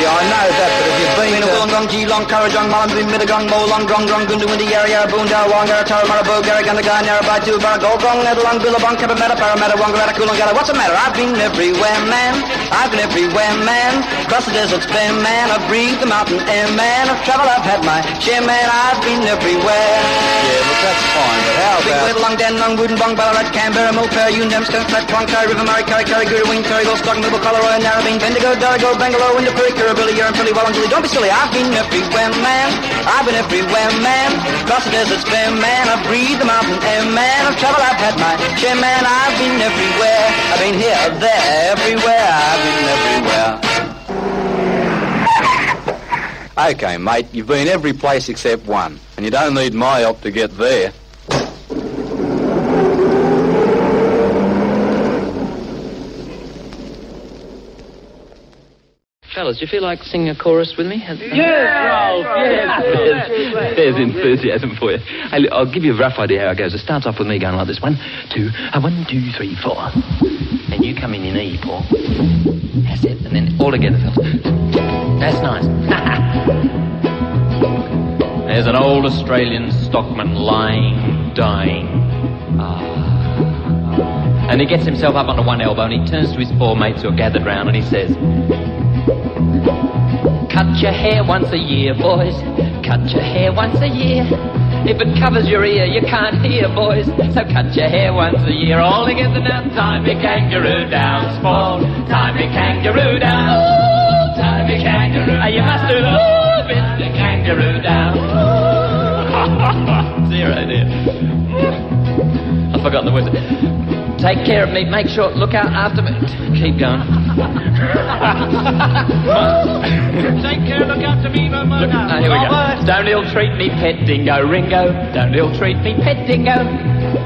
Yeah, I know that, but if you've been to Wollongong, Geelong, Currajong, Mullumbeen, Mittagong, Molong, Grong, Grong, Gundu, Windy, Yarra, Yarra, Boondale, Wonga, Tara, Marabou, Garra, Gundagai, Narrabri, Dubara, Golgong, Billabong, Cabramatta, Parramatta, Wongarata, Coolangatta. What's the matter? I've been everywhere, man. I've been everywhere, man. Across the deserts man. I've breathed the mountain air, man. I've traveled, I've had my share, man. I've been everywhere. Yeah, but that's fine, but how about... Big Long Wooden, Bong, Ballarat, Canberra, Mulper, Yundam, Skunk, Flat, Clonkai, River, Murray, Curry, Curry, Guru, Wing, Terrigal, Stock, Middle, Colorado, Narrabeen, Bendigo, Dargo, Bangalore, Winderpuri, Kirribilli, Urn, Philly, Wallangelly. Don't be silly, I've been everywhere, man. I've been everywhere, man. Across the deserts man. I've breathed the mountain air, man. I've traveled, I've had my share, man. I've been everywhere. I've been here, there, everywhere. I've been everywhere. Okay, mate, you've been every place except one, and you don't need my help to get there. Fellas, do you feel like singing a chorus with me? Yes, Ralph, [laughs] yes. There's, there's enthusiasm for you. I'll, I'll give you a rough idea how it goes. It starts off with me going like this. One, two, uh, one, two, three, four. And you come in in knee, Paul. That's it. And then all together, fellas. That's nice. [laughs] There's an old Australian stockman lying, dying. Ah. And he gets himself up onto one elbow and he turns to his four mates who are gathered round and he says, Cut your hair once a year, boys. Cut your hair once a year. If it covers your ear, you can't hear, boys. So cut your hair once a year. All together now. Time me kangaroo down, small. Time me kangaroo down. Ooh, time me kangaroo down. You must do ooh, bit the kangaroo down. [laughs] Zero, dear. [laughs] I've forgotten the words. Take care of me. Make sure. Look out after me. Keep going. [laughs] Take care, look after me, no more now. Ah, here we go. Don't ill-treat me, pet dingo, Ringo. Don't ill-treat me, pet dingo.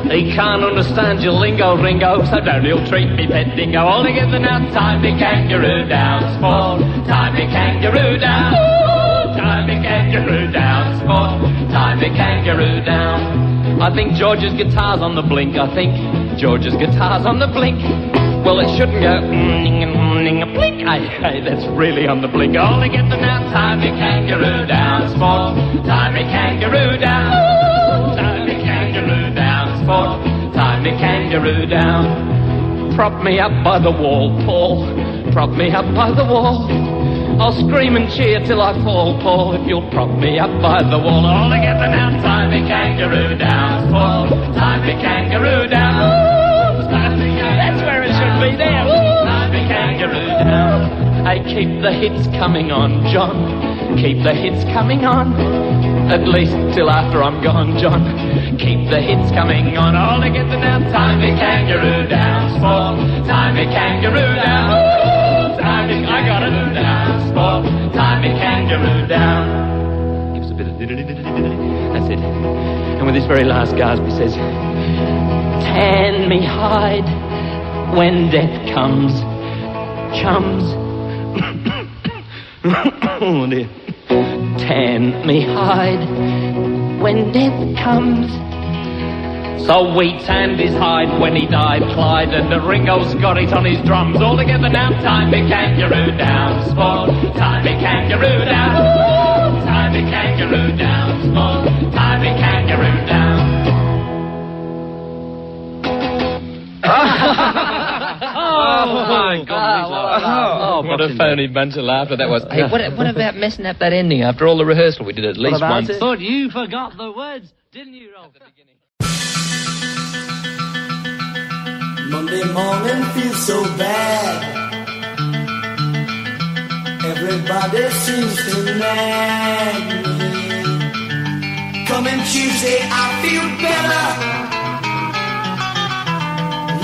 He can't understand your lingo, Ringo, so don't ill-treat me, pet dingo. All together now, time me kangaroo down, small. Time me kangaroo down. Ooh, time me kangaroo down, small. Time me kangaroo down. I think George's guitar's on the blink, I think. George's guitar's on the blink. Well, it shouldn't go mm, mm, blink. Hey, hey, that's really on the blink. All together now, time me kangaroo down, sport. Time me kangaroo down. Ooh, time me kangaroo down, sport. Time me kangaroo down. Prop me up by the wall, Paul. Prop me up by the wall. I'll scream and cheer till I fall, Paul, if you'll prop me up by the wall. All together now, time me kangaroo down, Paul. Time me kangaroo down. Ooh, kangaroo That's where it should be there. Ooh, time me kangaroo down. Hey, keep the hits coming on, John. Keep the hits coming on. At least till after I'm gone, John. Keep the hits coming on. All together now, time me kangaroo down, sport. Time me kangaroo down. Ooh, time me, I got it down, sport. Time me kangaroo down. Gives a bit of that's it. And with this very last gasp, he says, Tan me hide when death comes, chums. [coughs] oh dear. tan me hide when death comes. So we tanned his hide when he died, Clyde, and the Ringo's got it on his drums. All together now, time me kangaroo down, sport. Time me kangaroo down. Time me kangaroo down, sport. Time me kangaroo down. [laughs] Oh, my oh, God. Oh, oh, what a phony bunch of laughter that was. Hey, what, what about messing up that ending after all the rehearsal? We did at least once. But you forgot the words, didn't you, Rolf? Monday morning feels so bad. Everybody seems to nag me. Coming Tuesday, I feel better.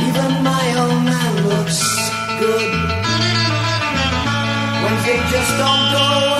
Even my old man looks good. Wednesday just don't go.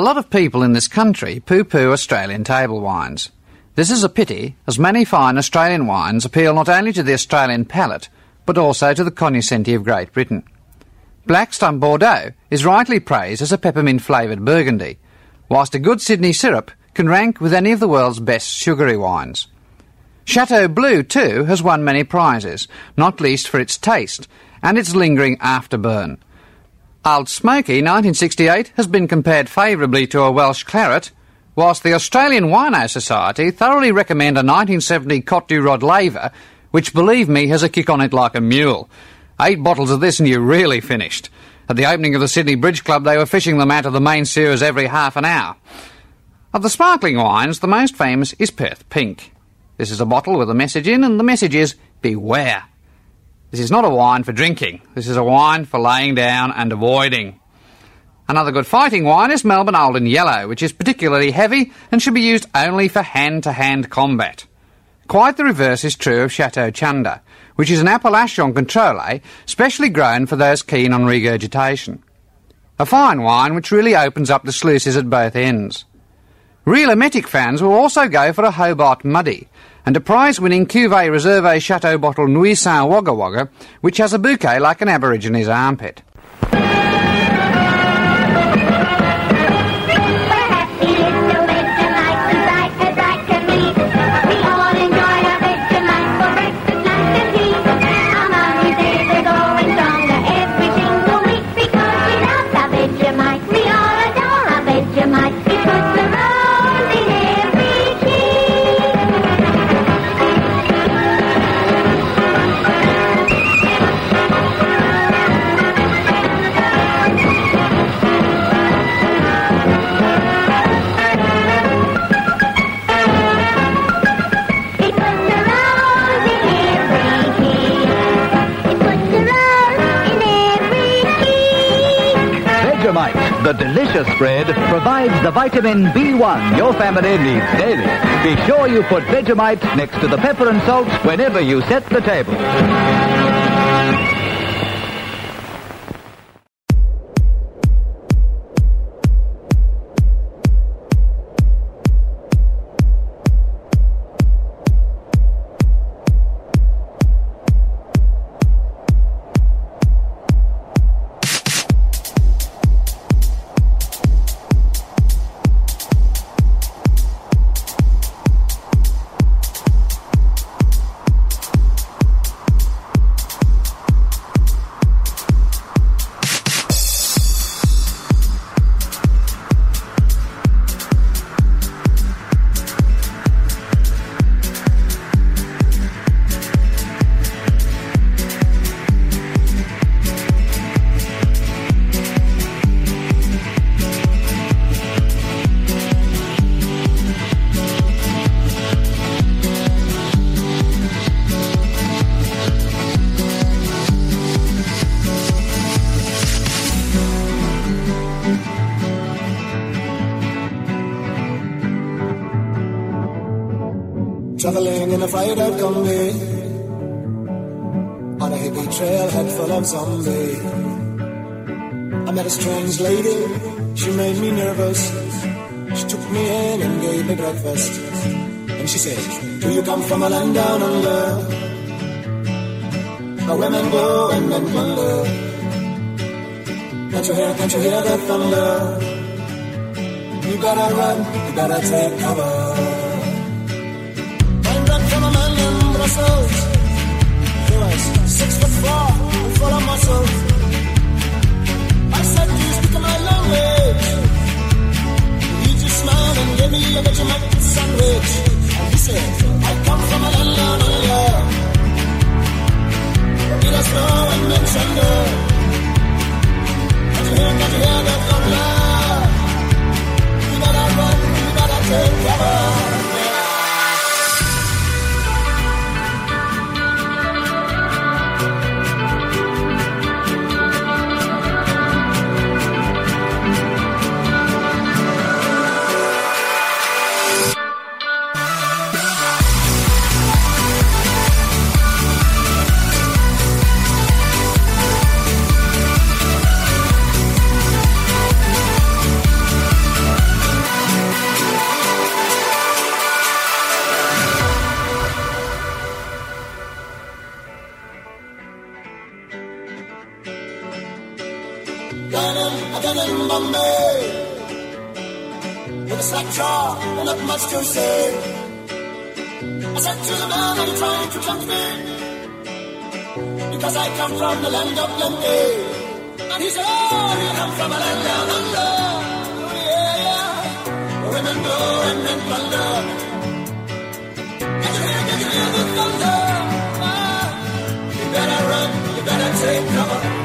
A lot of people in this country poo poo Australian table wines. This is a pity, as many fine Australian wines appeal not only to the Australian palate, but also to the cognoscenti of Great Britain. Blackstone Bordeaux is rightly praised as a peppermint flavoured burgundy, whilst a good Sydney syrup can rank with any of the world's best sugary wines. Chateau Bleu, too, has won many prizes, not least for its taste and its lingering afterburn. Old Smoky 1968 has been compared favourably to a Welsh claret, whilst the Australian Wino Society thoroughly recommend a 1970 Cote du Rod laver, which, believe me, has a kick on it like a mule. Eight bottles of this and you're really finished. At the opening of the Sydney Bridge Club, they were fishing them out of the main sewers every half an hour. Of the sparkling wines, the most famous is Perth Pink. This is a bottle with a message in, and the message is Beware. This is not a wine for drinking. This is a wine for laying down and avoiding. Another good fighting wine is Melbourne Old and Yellow, which is particularly heavy and should be used only for hand-to-hand combat. Quite the reverse is true of Chateau Chunda, which is an Appellation Contrôlé specially grown for those keen on regurgitation. A fine wine which really opens up the sluices at both ends. Real emetic fans will also go for a Hobart Muddy, and a prize-winning Cuvée Reserve Chateau bottle Nuit Saint Wagga Wagga, which has a bouquet like an Aborigines armpit. The delicious spread, provides the vitamin B1 your family needs daily. Be sure you put Vegemite next to the pepper and salt whenever you set the table. down in, down in Bombay. In a slack jaw and not much to say. I said to the man Are you trying to tempt me. Because I come from the land of plenty. And he said, Oh, you come from a land down under. Oh, yeah, yeah. Women go and men plunder. Can you hear, can you hear the thunder? Ah. You better run, you better take cover.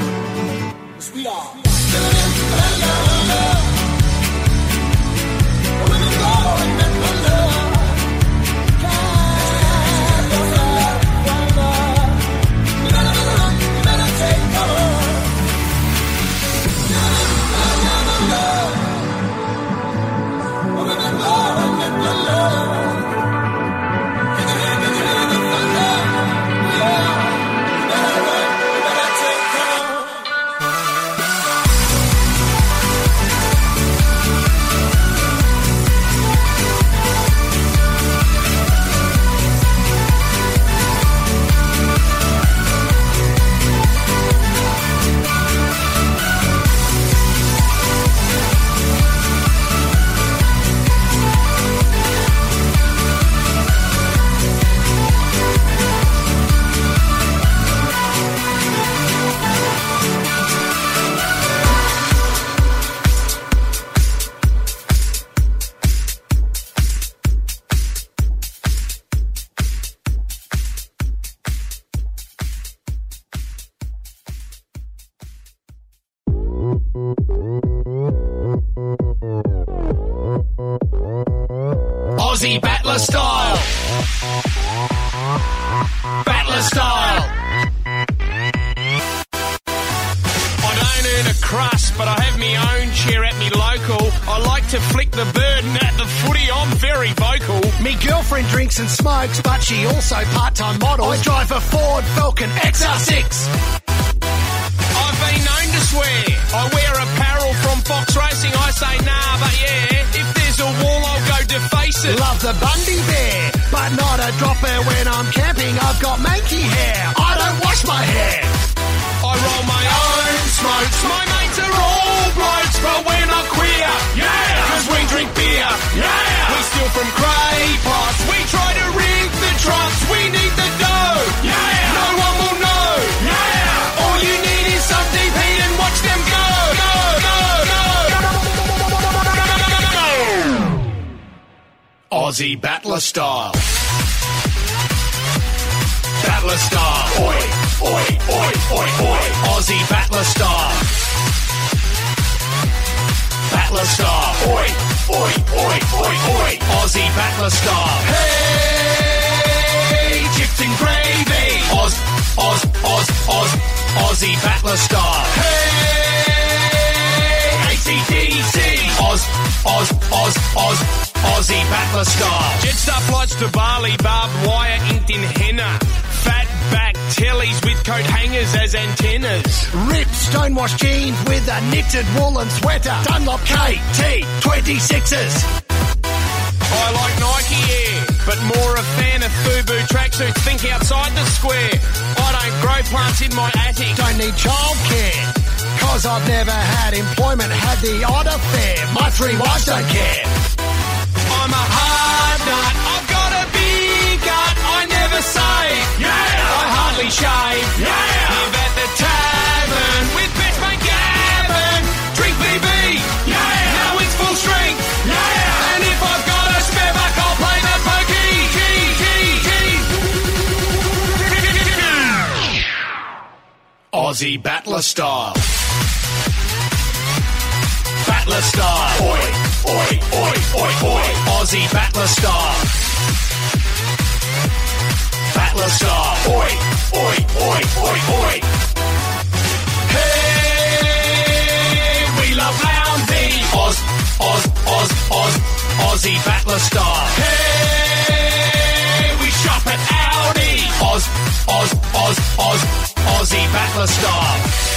Style. Oi, oi, oi, oi, oi. Aussie battler style. Hey, chips and gravy. Oz, Oz, Oz, Oz. Aussie battler style. Hey, ACDC. Oz, Oz, Oz, Oz. Aussie battler style. Jetstar flights to Bali, barbed wire inked in henna. Fat back tellies with coat hangers as antennas. Ripped stonewashed jeans with a knitted woolen sweater. Dunlop KT 26s. I like Nike Air, but more a fan of FUBU tracksuits. Think outside the square. I don't grow plants in my attic. Don't need childcare. Cause I've never had employment, had the odd affair. My three wives don't care. I'm a hard nut. I've got a big gut. I never save. Yeah. I hardly shave. Yeah. Live at the tavern with best mate Gavin. Drink VB. Yeah. Now it's full strength. Yeah. And if I've got a spare buck, I'll play the pokey. Key, key, key. Aussie battler style. Battler style. Oi, oi, oi, oi, oi. Aussie battler star. Battler style. Oi, oi, oi, oi, oi. Hey, we love Loundy. Oz, Oz, Oz, Oz. Aussie battler style. Hey, we shop at Aldi. Oz, Oz, Oz, Oz. Aussie battler style.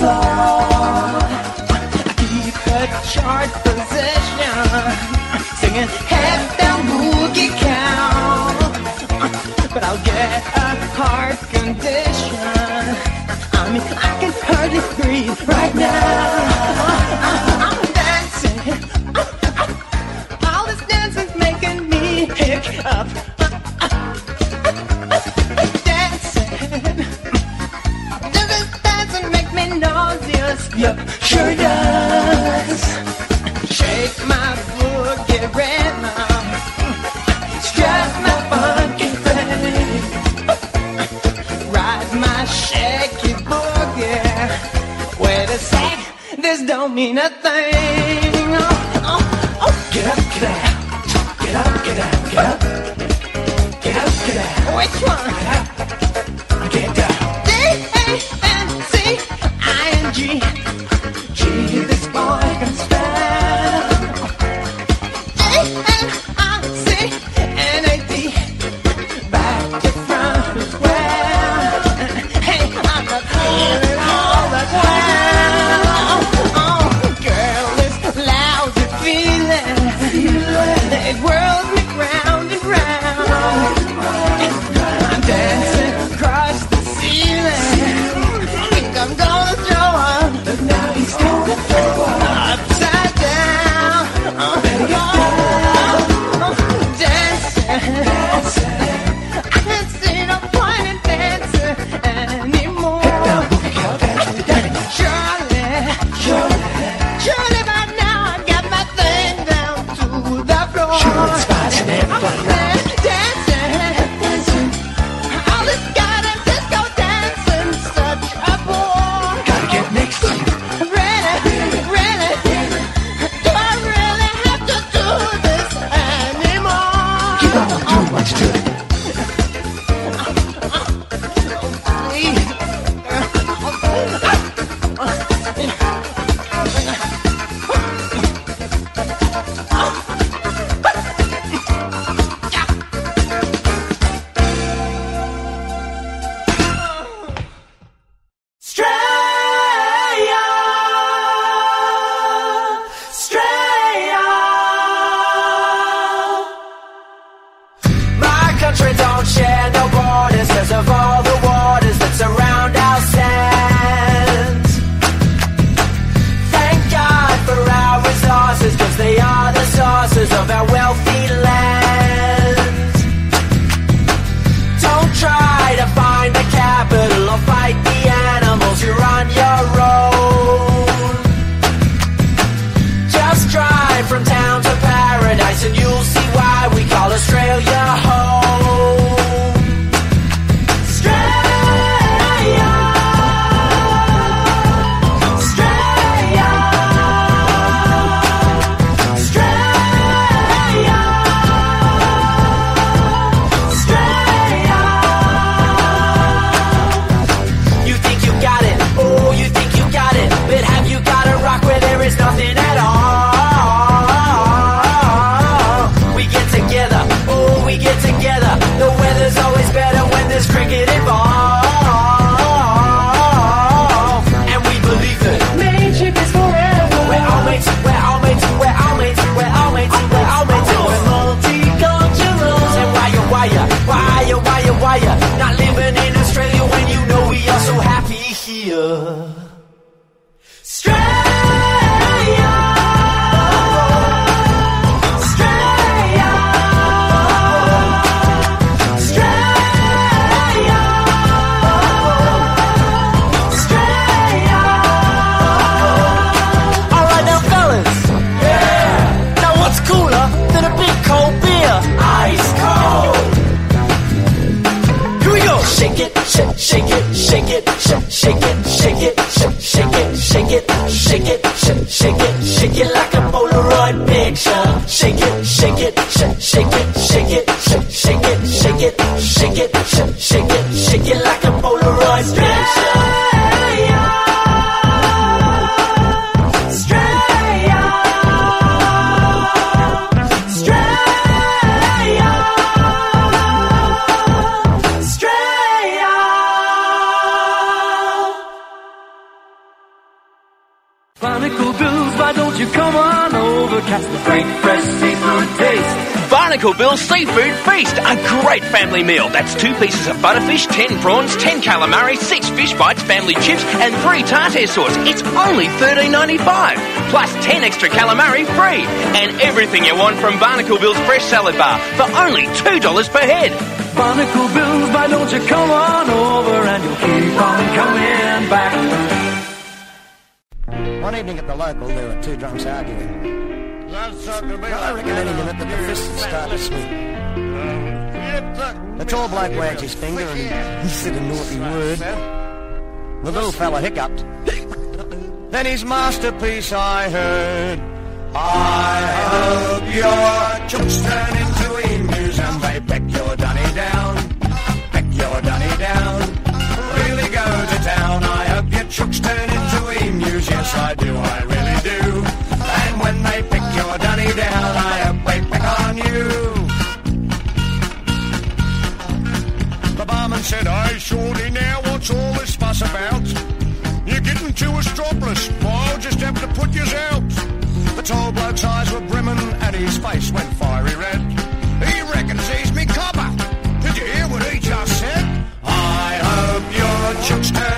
lost. Keep the chart position, singing half down boogie. But I'll get a heart condition. I mean, I can hardly breathe right now. I'm dancing. All this dancing's making me up. Yep, sure does. Shake my foot, get red, mom. It's just my funky thing. Ride my shaky boogie. Wait a sec, this don't mean a thing. Oh, oh, oh. Get up, get out. Get up, get out, get up. Get up, get out. Which one? Get up. Feast, a great family meal. That's two pieces of butterfish, ten prawns, ten calamari, six fish bites, family chips, and three tartare sauce. It's only thirteen ninety five, plus ten extra calamari free, and everything you want from Barnacle Bill's fresh salad bar for only two dollars per head. Barnacle Bills, why don't you come on over and you'll keep on coming back. One evening at the local, there were two drunks arguing. I reckon any minute that the fists will start to swing. The tall bloke wagged his finger and he said a naughty word. The little fella hiccuped. Then his masterpiece I heard. I hope your chooks turn into emus and they peck your dunny down. Peck your dunny down. Really go to town. I hope your chooks turn into emus. Yes, I do. I really do. And when they said, Hey, shorty, now what's all this fuss about? You're getting too estropless. I'll just have to put yous out. The tall bloke's eyes were brimming and his face went fiery red. He reckons he's me copper. Did you hear what he just said? I hope your chooks turn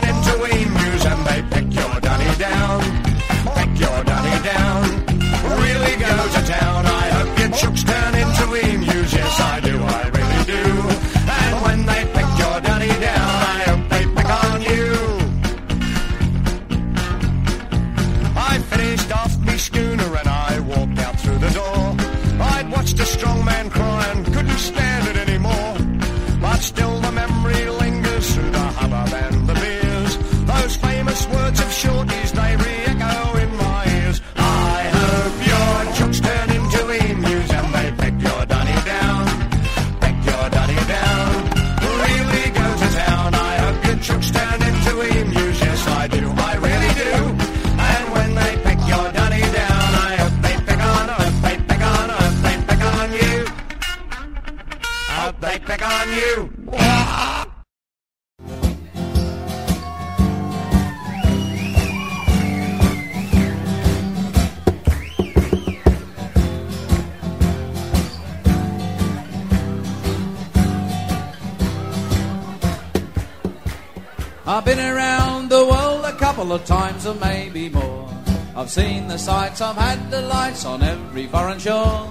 I've seen the sights, I've had the lights on every foreign shore.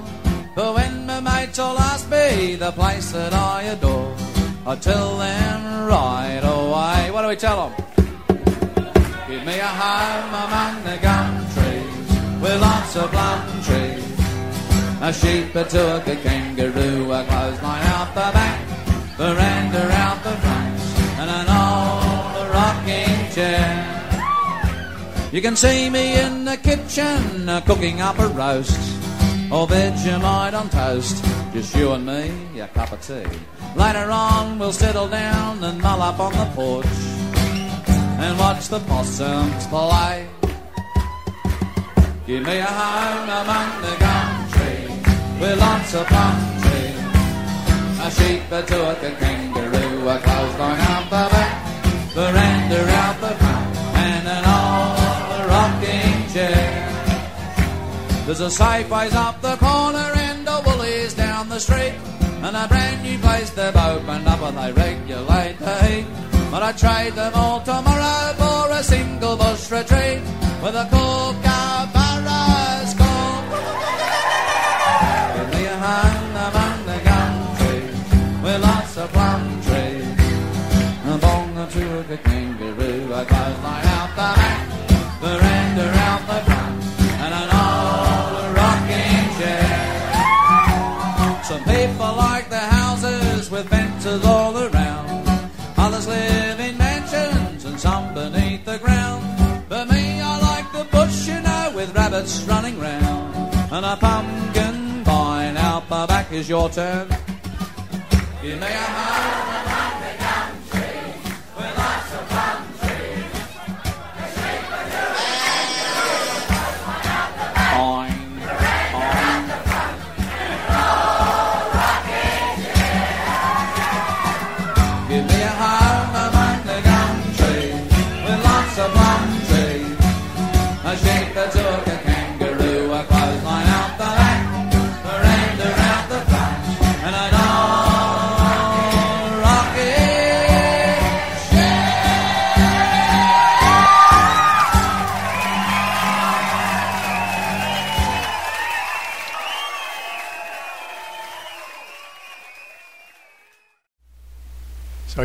But when my mates all ask me the place that I adore, I tell them right away. What do we tell them? Give me a home among the gum trees with lots of plum trees. A sheep, a took, a kangaroo, a clothesline out the back, veranda out the front, and an old rocking chair. You can see me in the kitchen uh, cooking up a roast or Vegemite on toast. Just you and me, a cup of tea. Later on, we'll settle down and mull up on the porch and watch the possums play. Give me a home among the gum trees with lots of plum trees. A sheep, a duck, a kangaroo, a clothesline out the back, veranda out the front, chair. There's a Safeways up the corner and a Woolies down the street, and a brand new place they've opened up and they regulate the heat. But I trade them all tomorrow for a single bush retreat with a kookaburra running round. And a pumpkin vine out the back is your turn. Give me a home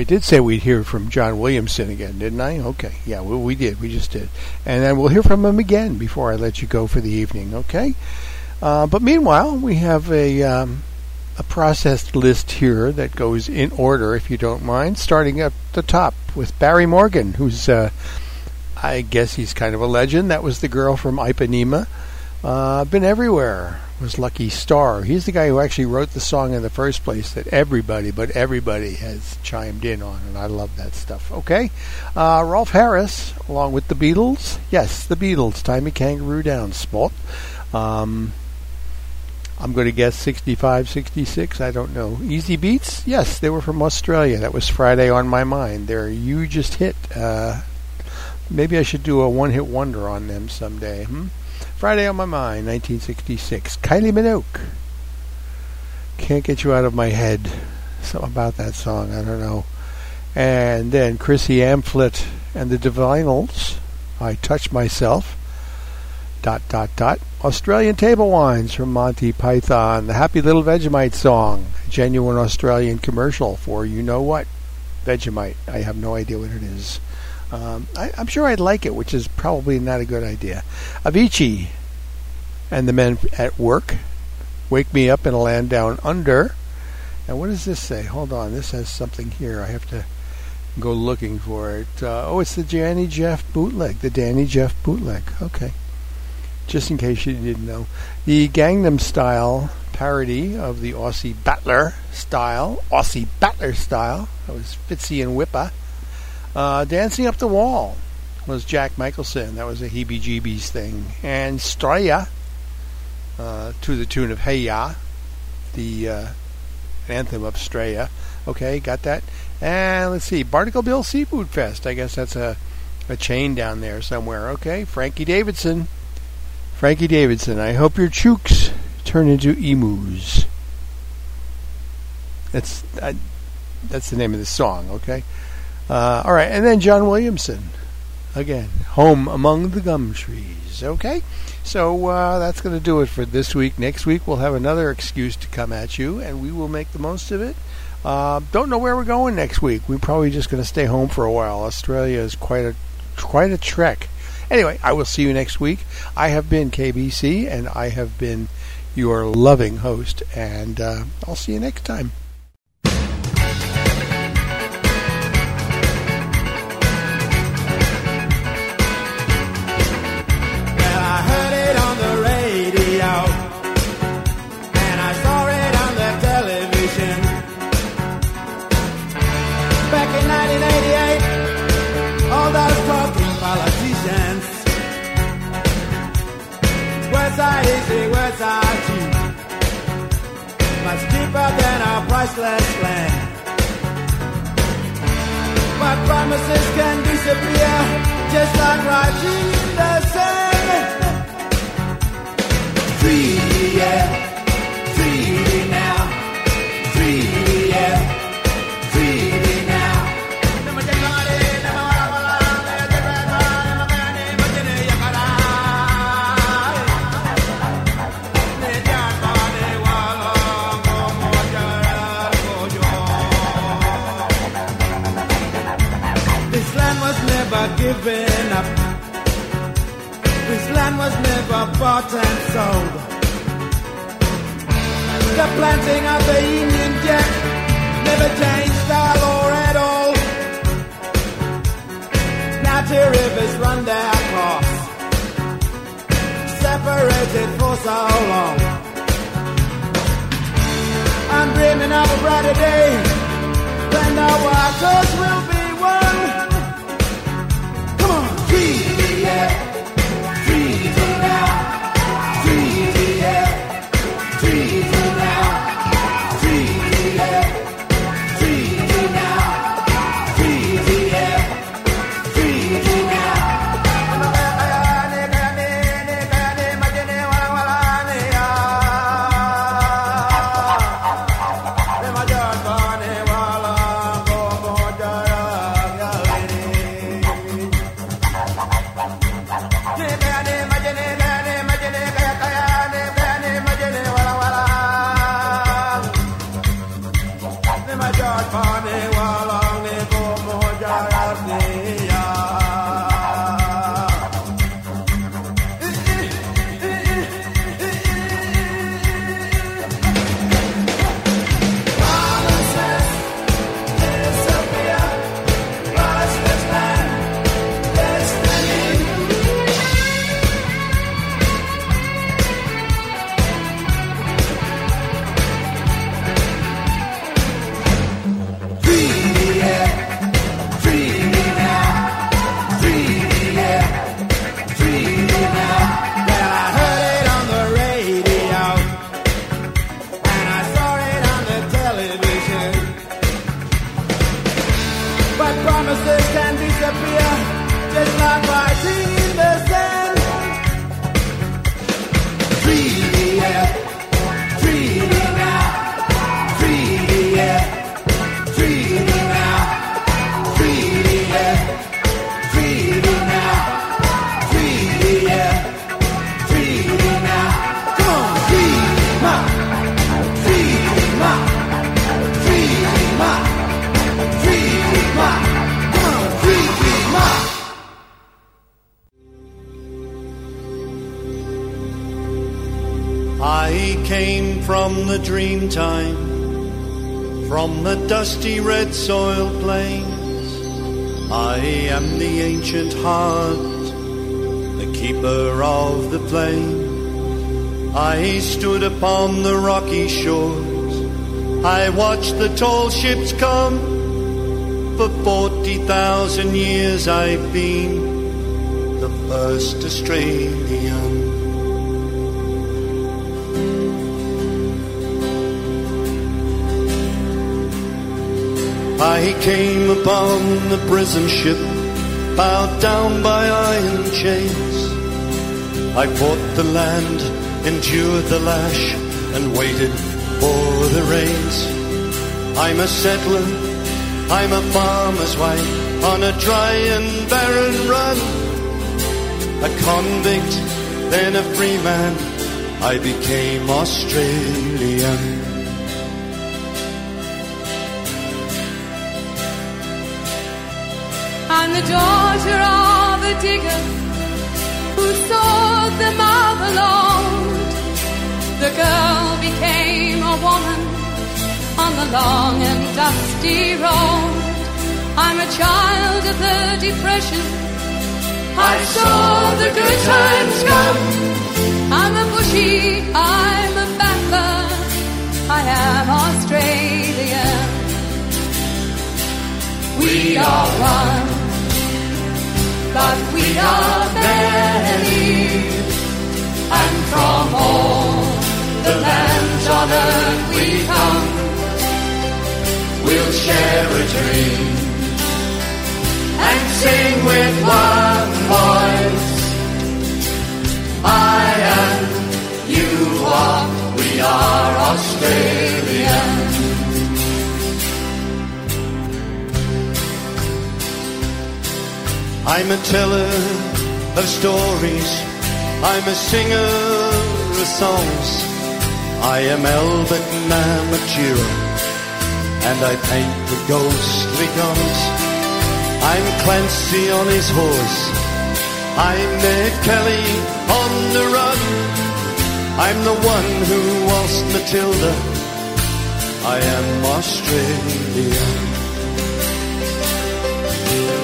I did say we'd hear from John Williamson again, didn't I? Okay, yeah, well, we did. We just did, and then we'll hear from him again before I let you go for the evening. Okay. Uh, but meanwhile, we have a um, a processed list here that goes in order, if you don't mind, starting at the top with Barry Morgan, who's uh, I guess he's kind of a legend. That was the girl from Ipanema. Uh, been everywhere was Lucky Star. He's the guy who actually wrote the song in the first place that everybody, but everybody has chimed in on, and I love that stuff. Okay, uh, Rolf Harris, along with the Beatles. Yes, the Beatles. Tie Me Kangaroo Down Sport. Um, I'm going to guess 65, 66. I don't know. Easybeats? Yes, they were from Australia. That was Friday on my mind. They're a hugest hit. Uh, maybe I should do a one hit wonder on them someday. Hmm? Friday on my mind, 1966. Kylie Minogue. Can't get you out of my head. Something about that song. I don't know. And then Chrissy Amphlett and the Divinyls. I Touch Myself. Dot, dot, dot. Australian Table Wines from Monty Python. The Happy Little Vegemite song. Genuine Australian commercial for you know what? Vegemite. I have no idea what it is. Um, I, I'm sure I'd like it, which is probably not a good idea. Avicii and the Men at Work. Wake Me Up in a Land Down Under. And what does this say? Hold on, this has something here. I have to go looking for it. Uh, oh, it's the Danny Jeff bootleg. The Danny Jeff bootleg. Okay. Just in case you didn't know. The Gangnam Style parody of the Aussie Battler style. Aussie Battler style. That was Fitzy and Wippa. Uh, Dancing Up the Wall was Jack Michelson. That was a HeeBee GeeBees thing. And Straya, uh, to the tune of Hey Ya, the uh, anthem of Straya. Okay, got that. And let's see, Barnacle Bill Seafood Fest. I guess that's a, a chain down there somewhere. Okay, Frankie Davidson. Frankie Davidson, I hope your chooks turn into emus. That's I, that's the name of the song. Okay. Uh, all right, and then John Williamson, again, home among the gum trees. Okay, so uh, that's going to do it for this week. Next week we'll have another excuse to come at you, and we will make the most of it. Uh, don't know where we're going next week. We're probably just going to stay home for a while. Australia is quite a quite a trek. Anyway, I will see you next week. I have been KBC, and I have been your loving host, and uh, I'll see you next time. Priceless land. But promises can disappear, just like writing the sand. Treaty, yeah. Given up. This land was never bought and sold. The planting of the Union Jack never changed style law at all. Now two rivers run their course, separated for so long. I'm dreaming of a brighter day when the waters will yeah, dream time, from the dusty red soil plains. I am the ancient heart, the keeper of the plain. I stood upon the rocky shores, I watched the tall ships come. For forty thousand years I've been the first Australian. I came upon the prison ship, bowed down by iron chains. I fought the land, endured the lash, and waited for the rains. I'm a settler, I'm a farmer's wife, on a dry and barren run. A convict, then a free man, I became Australian. The daughter of a digger who saw the Lord. The girl became a woman on the long and dusty road. I'm a child of the depression. I saw the good times come. I'm a bushy, I'm a battler. I am Australian. We are one but we are many, and from all the lands on earth we come. We'll share a dream and sing with one voice. I and you are, we are Australian. I'm a teller of stories. I'm a singer of songs. I am Albert Namatjira, and I paint the ghostly guns. I'm Clancy on his horse. I'm Ned Kelly on the run. I'm the one who waltzed Matilda. I am Australian.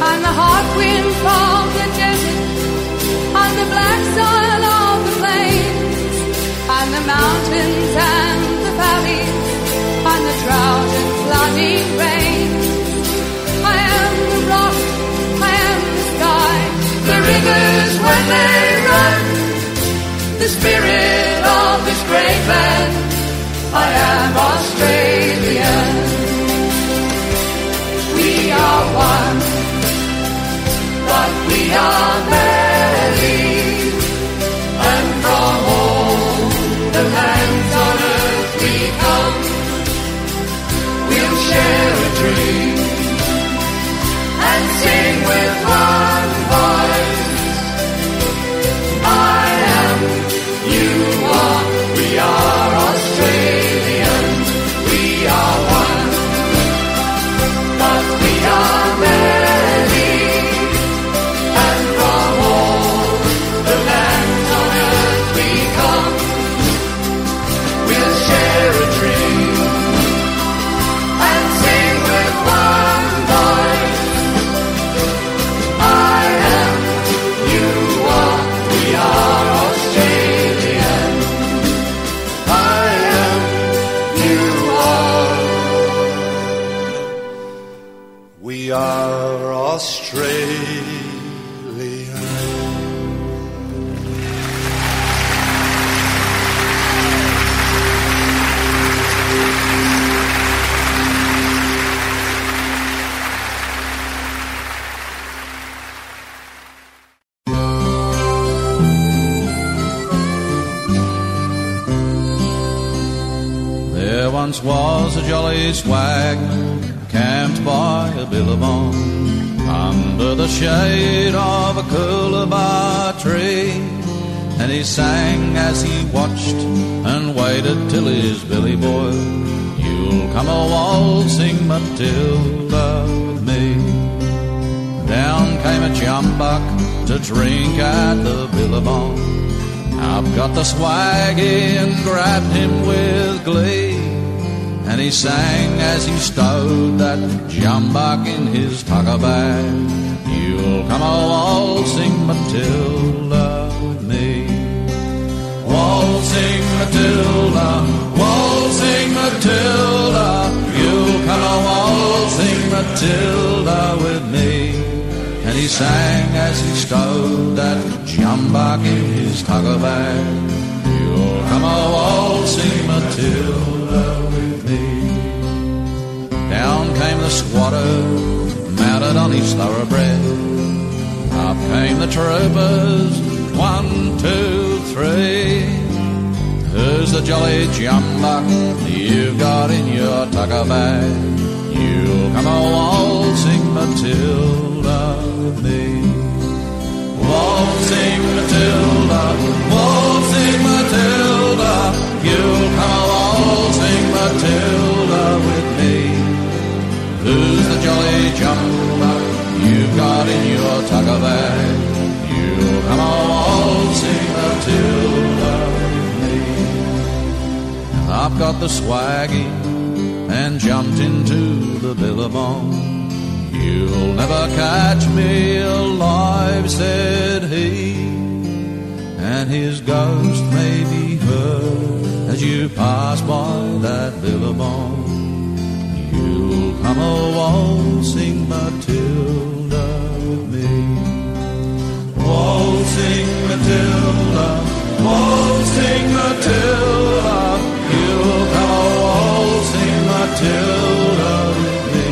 I'm the hot wind from the desert. I'm the black soil of the plains. I'm the mountains and the valleys. I'm the drought and flooding rain. I am the rock. I am the sky. The rivers when they run. The spirit of this great land. I am Australian. We are one we are many, and from all the lands on earth we come. We'll share a dream jolly swag camped by a billabong under the shade of a coolabah tree. And he sang as he watched and waited till his billy boiled. You'll come a waltzing Matilda with me. Down came a jumbuck to drink at the billabong. I've got the swaggy and grabbed him with glee. And he sang as he stowed that jumbuck in his tucker bag. You'll come a waltzing Matilda with me. Waltzing Matilda, waltzing Matilda, you'll come a waltzing Matilda with me. And he sang as he stowed that jumbuck in his tucker bag. You'll come a waltzing Matilda came the squatter, mounted on his thoroughbred. Up came the troopers, one, two, three. Who's the jolly jumbuck you've got in your tucker bag? You'll come a waltzing Matilda with me. Waltzing Matilda, waltzing Matilda, you'll come a waltzing Matilda. Who's the jolly jumbuck you've got in your tucker bag? You'll come a waltzing Matilda with me. I've got the swaggy and jumped into the billabong. You'll never catch me alive, said he. And his ghost may be heard as you pass by that billabong. You'll come a waltzing Matilda with me. Waltzing Matilda, waltzing Matilda, you'll come a waltzing Matilda with me.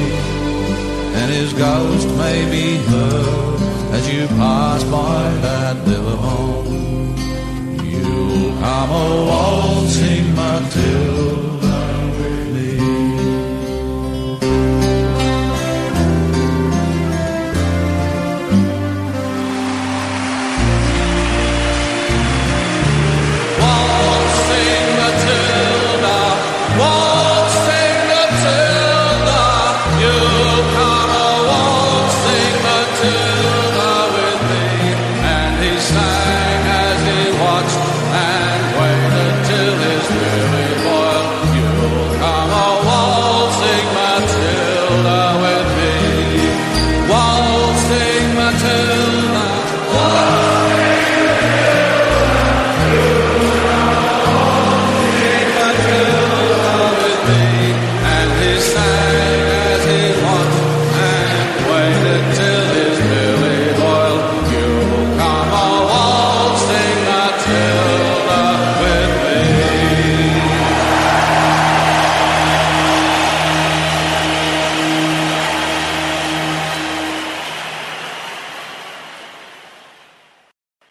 And his ghost may be heard as you pass by that little home. You'll come a waltzing Matilda.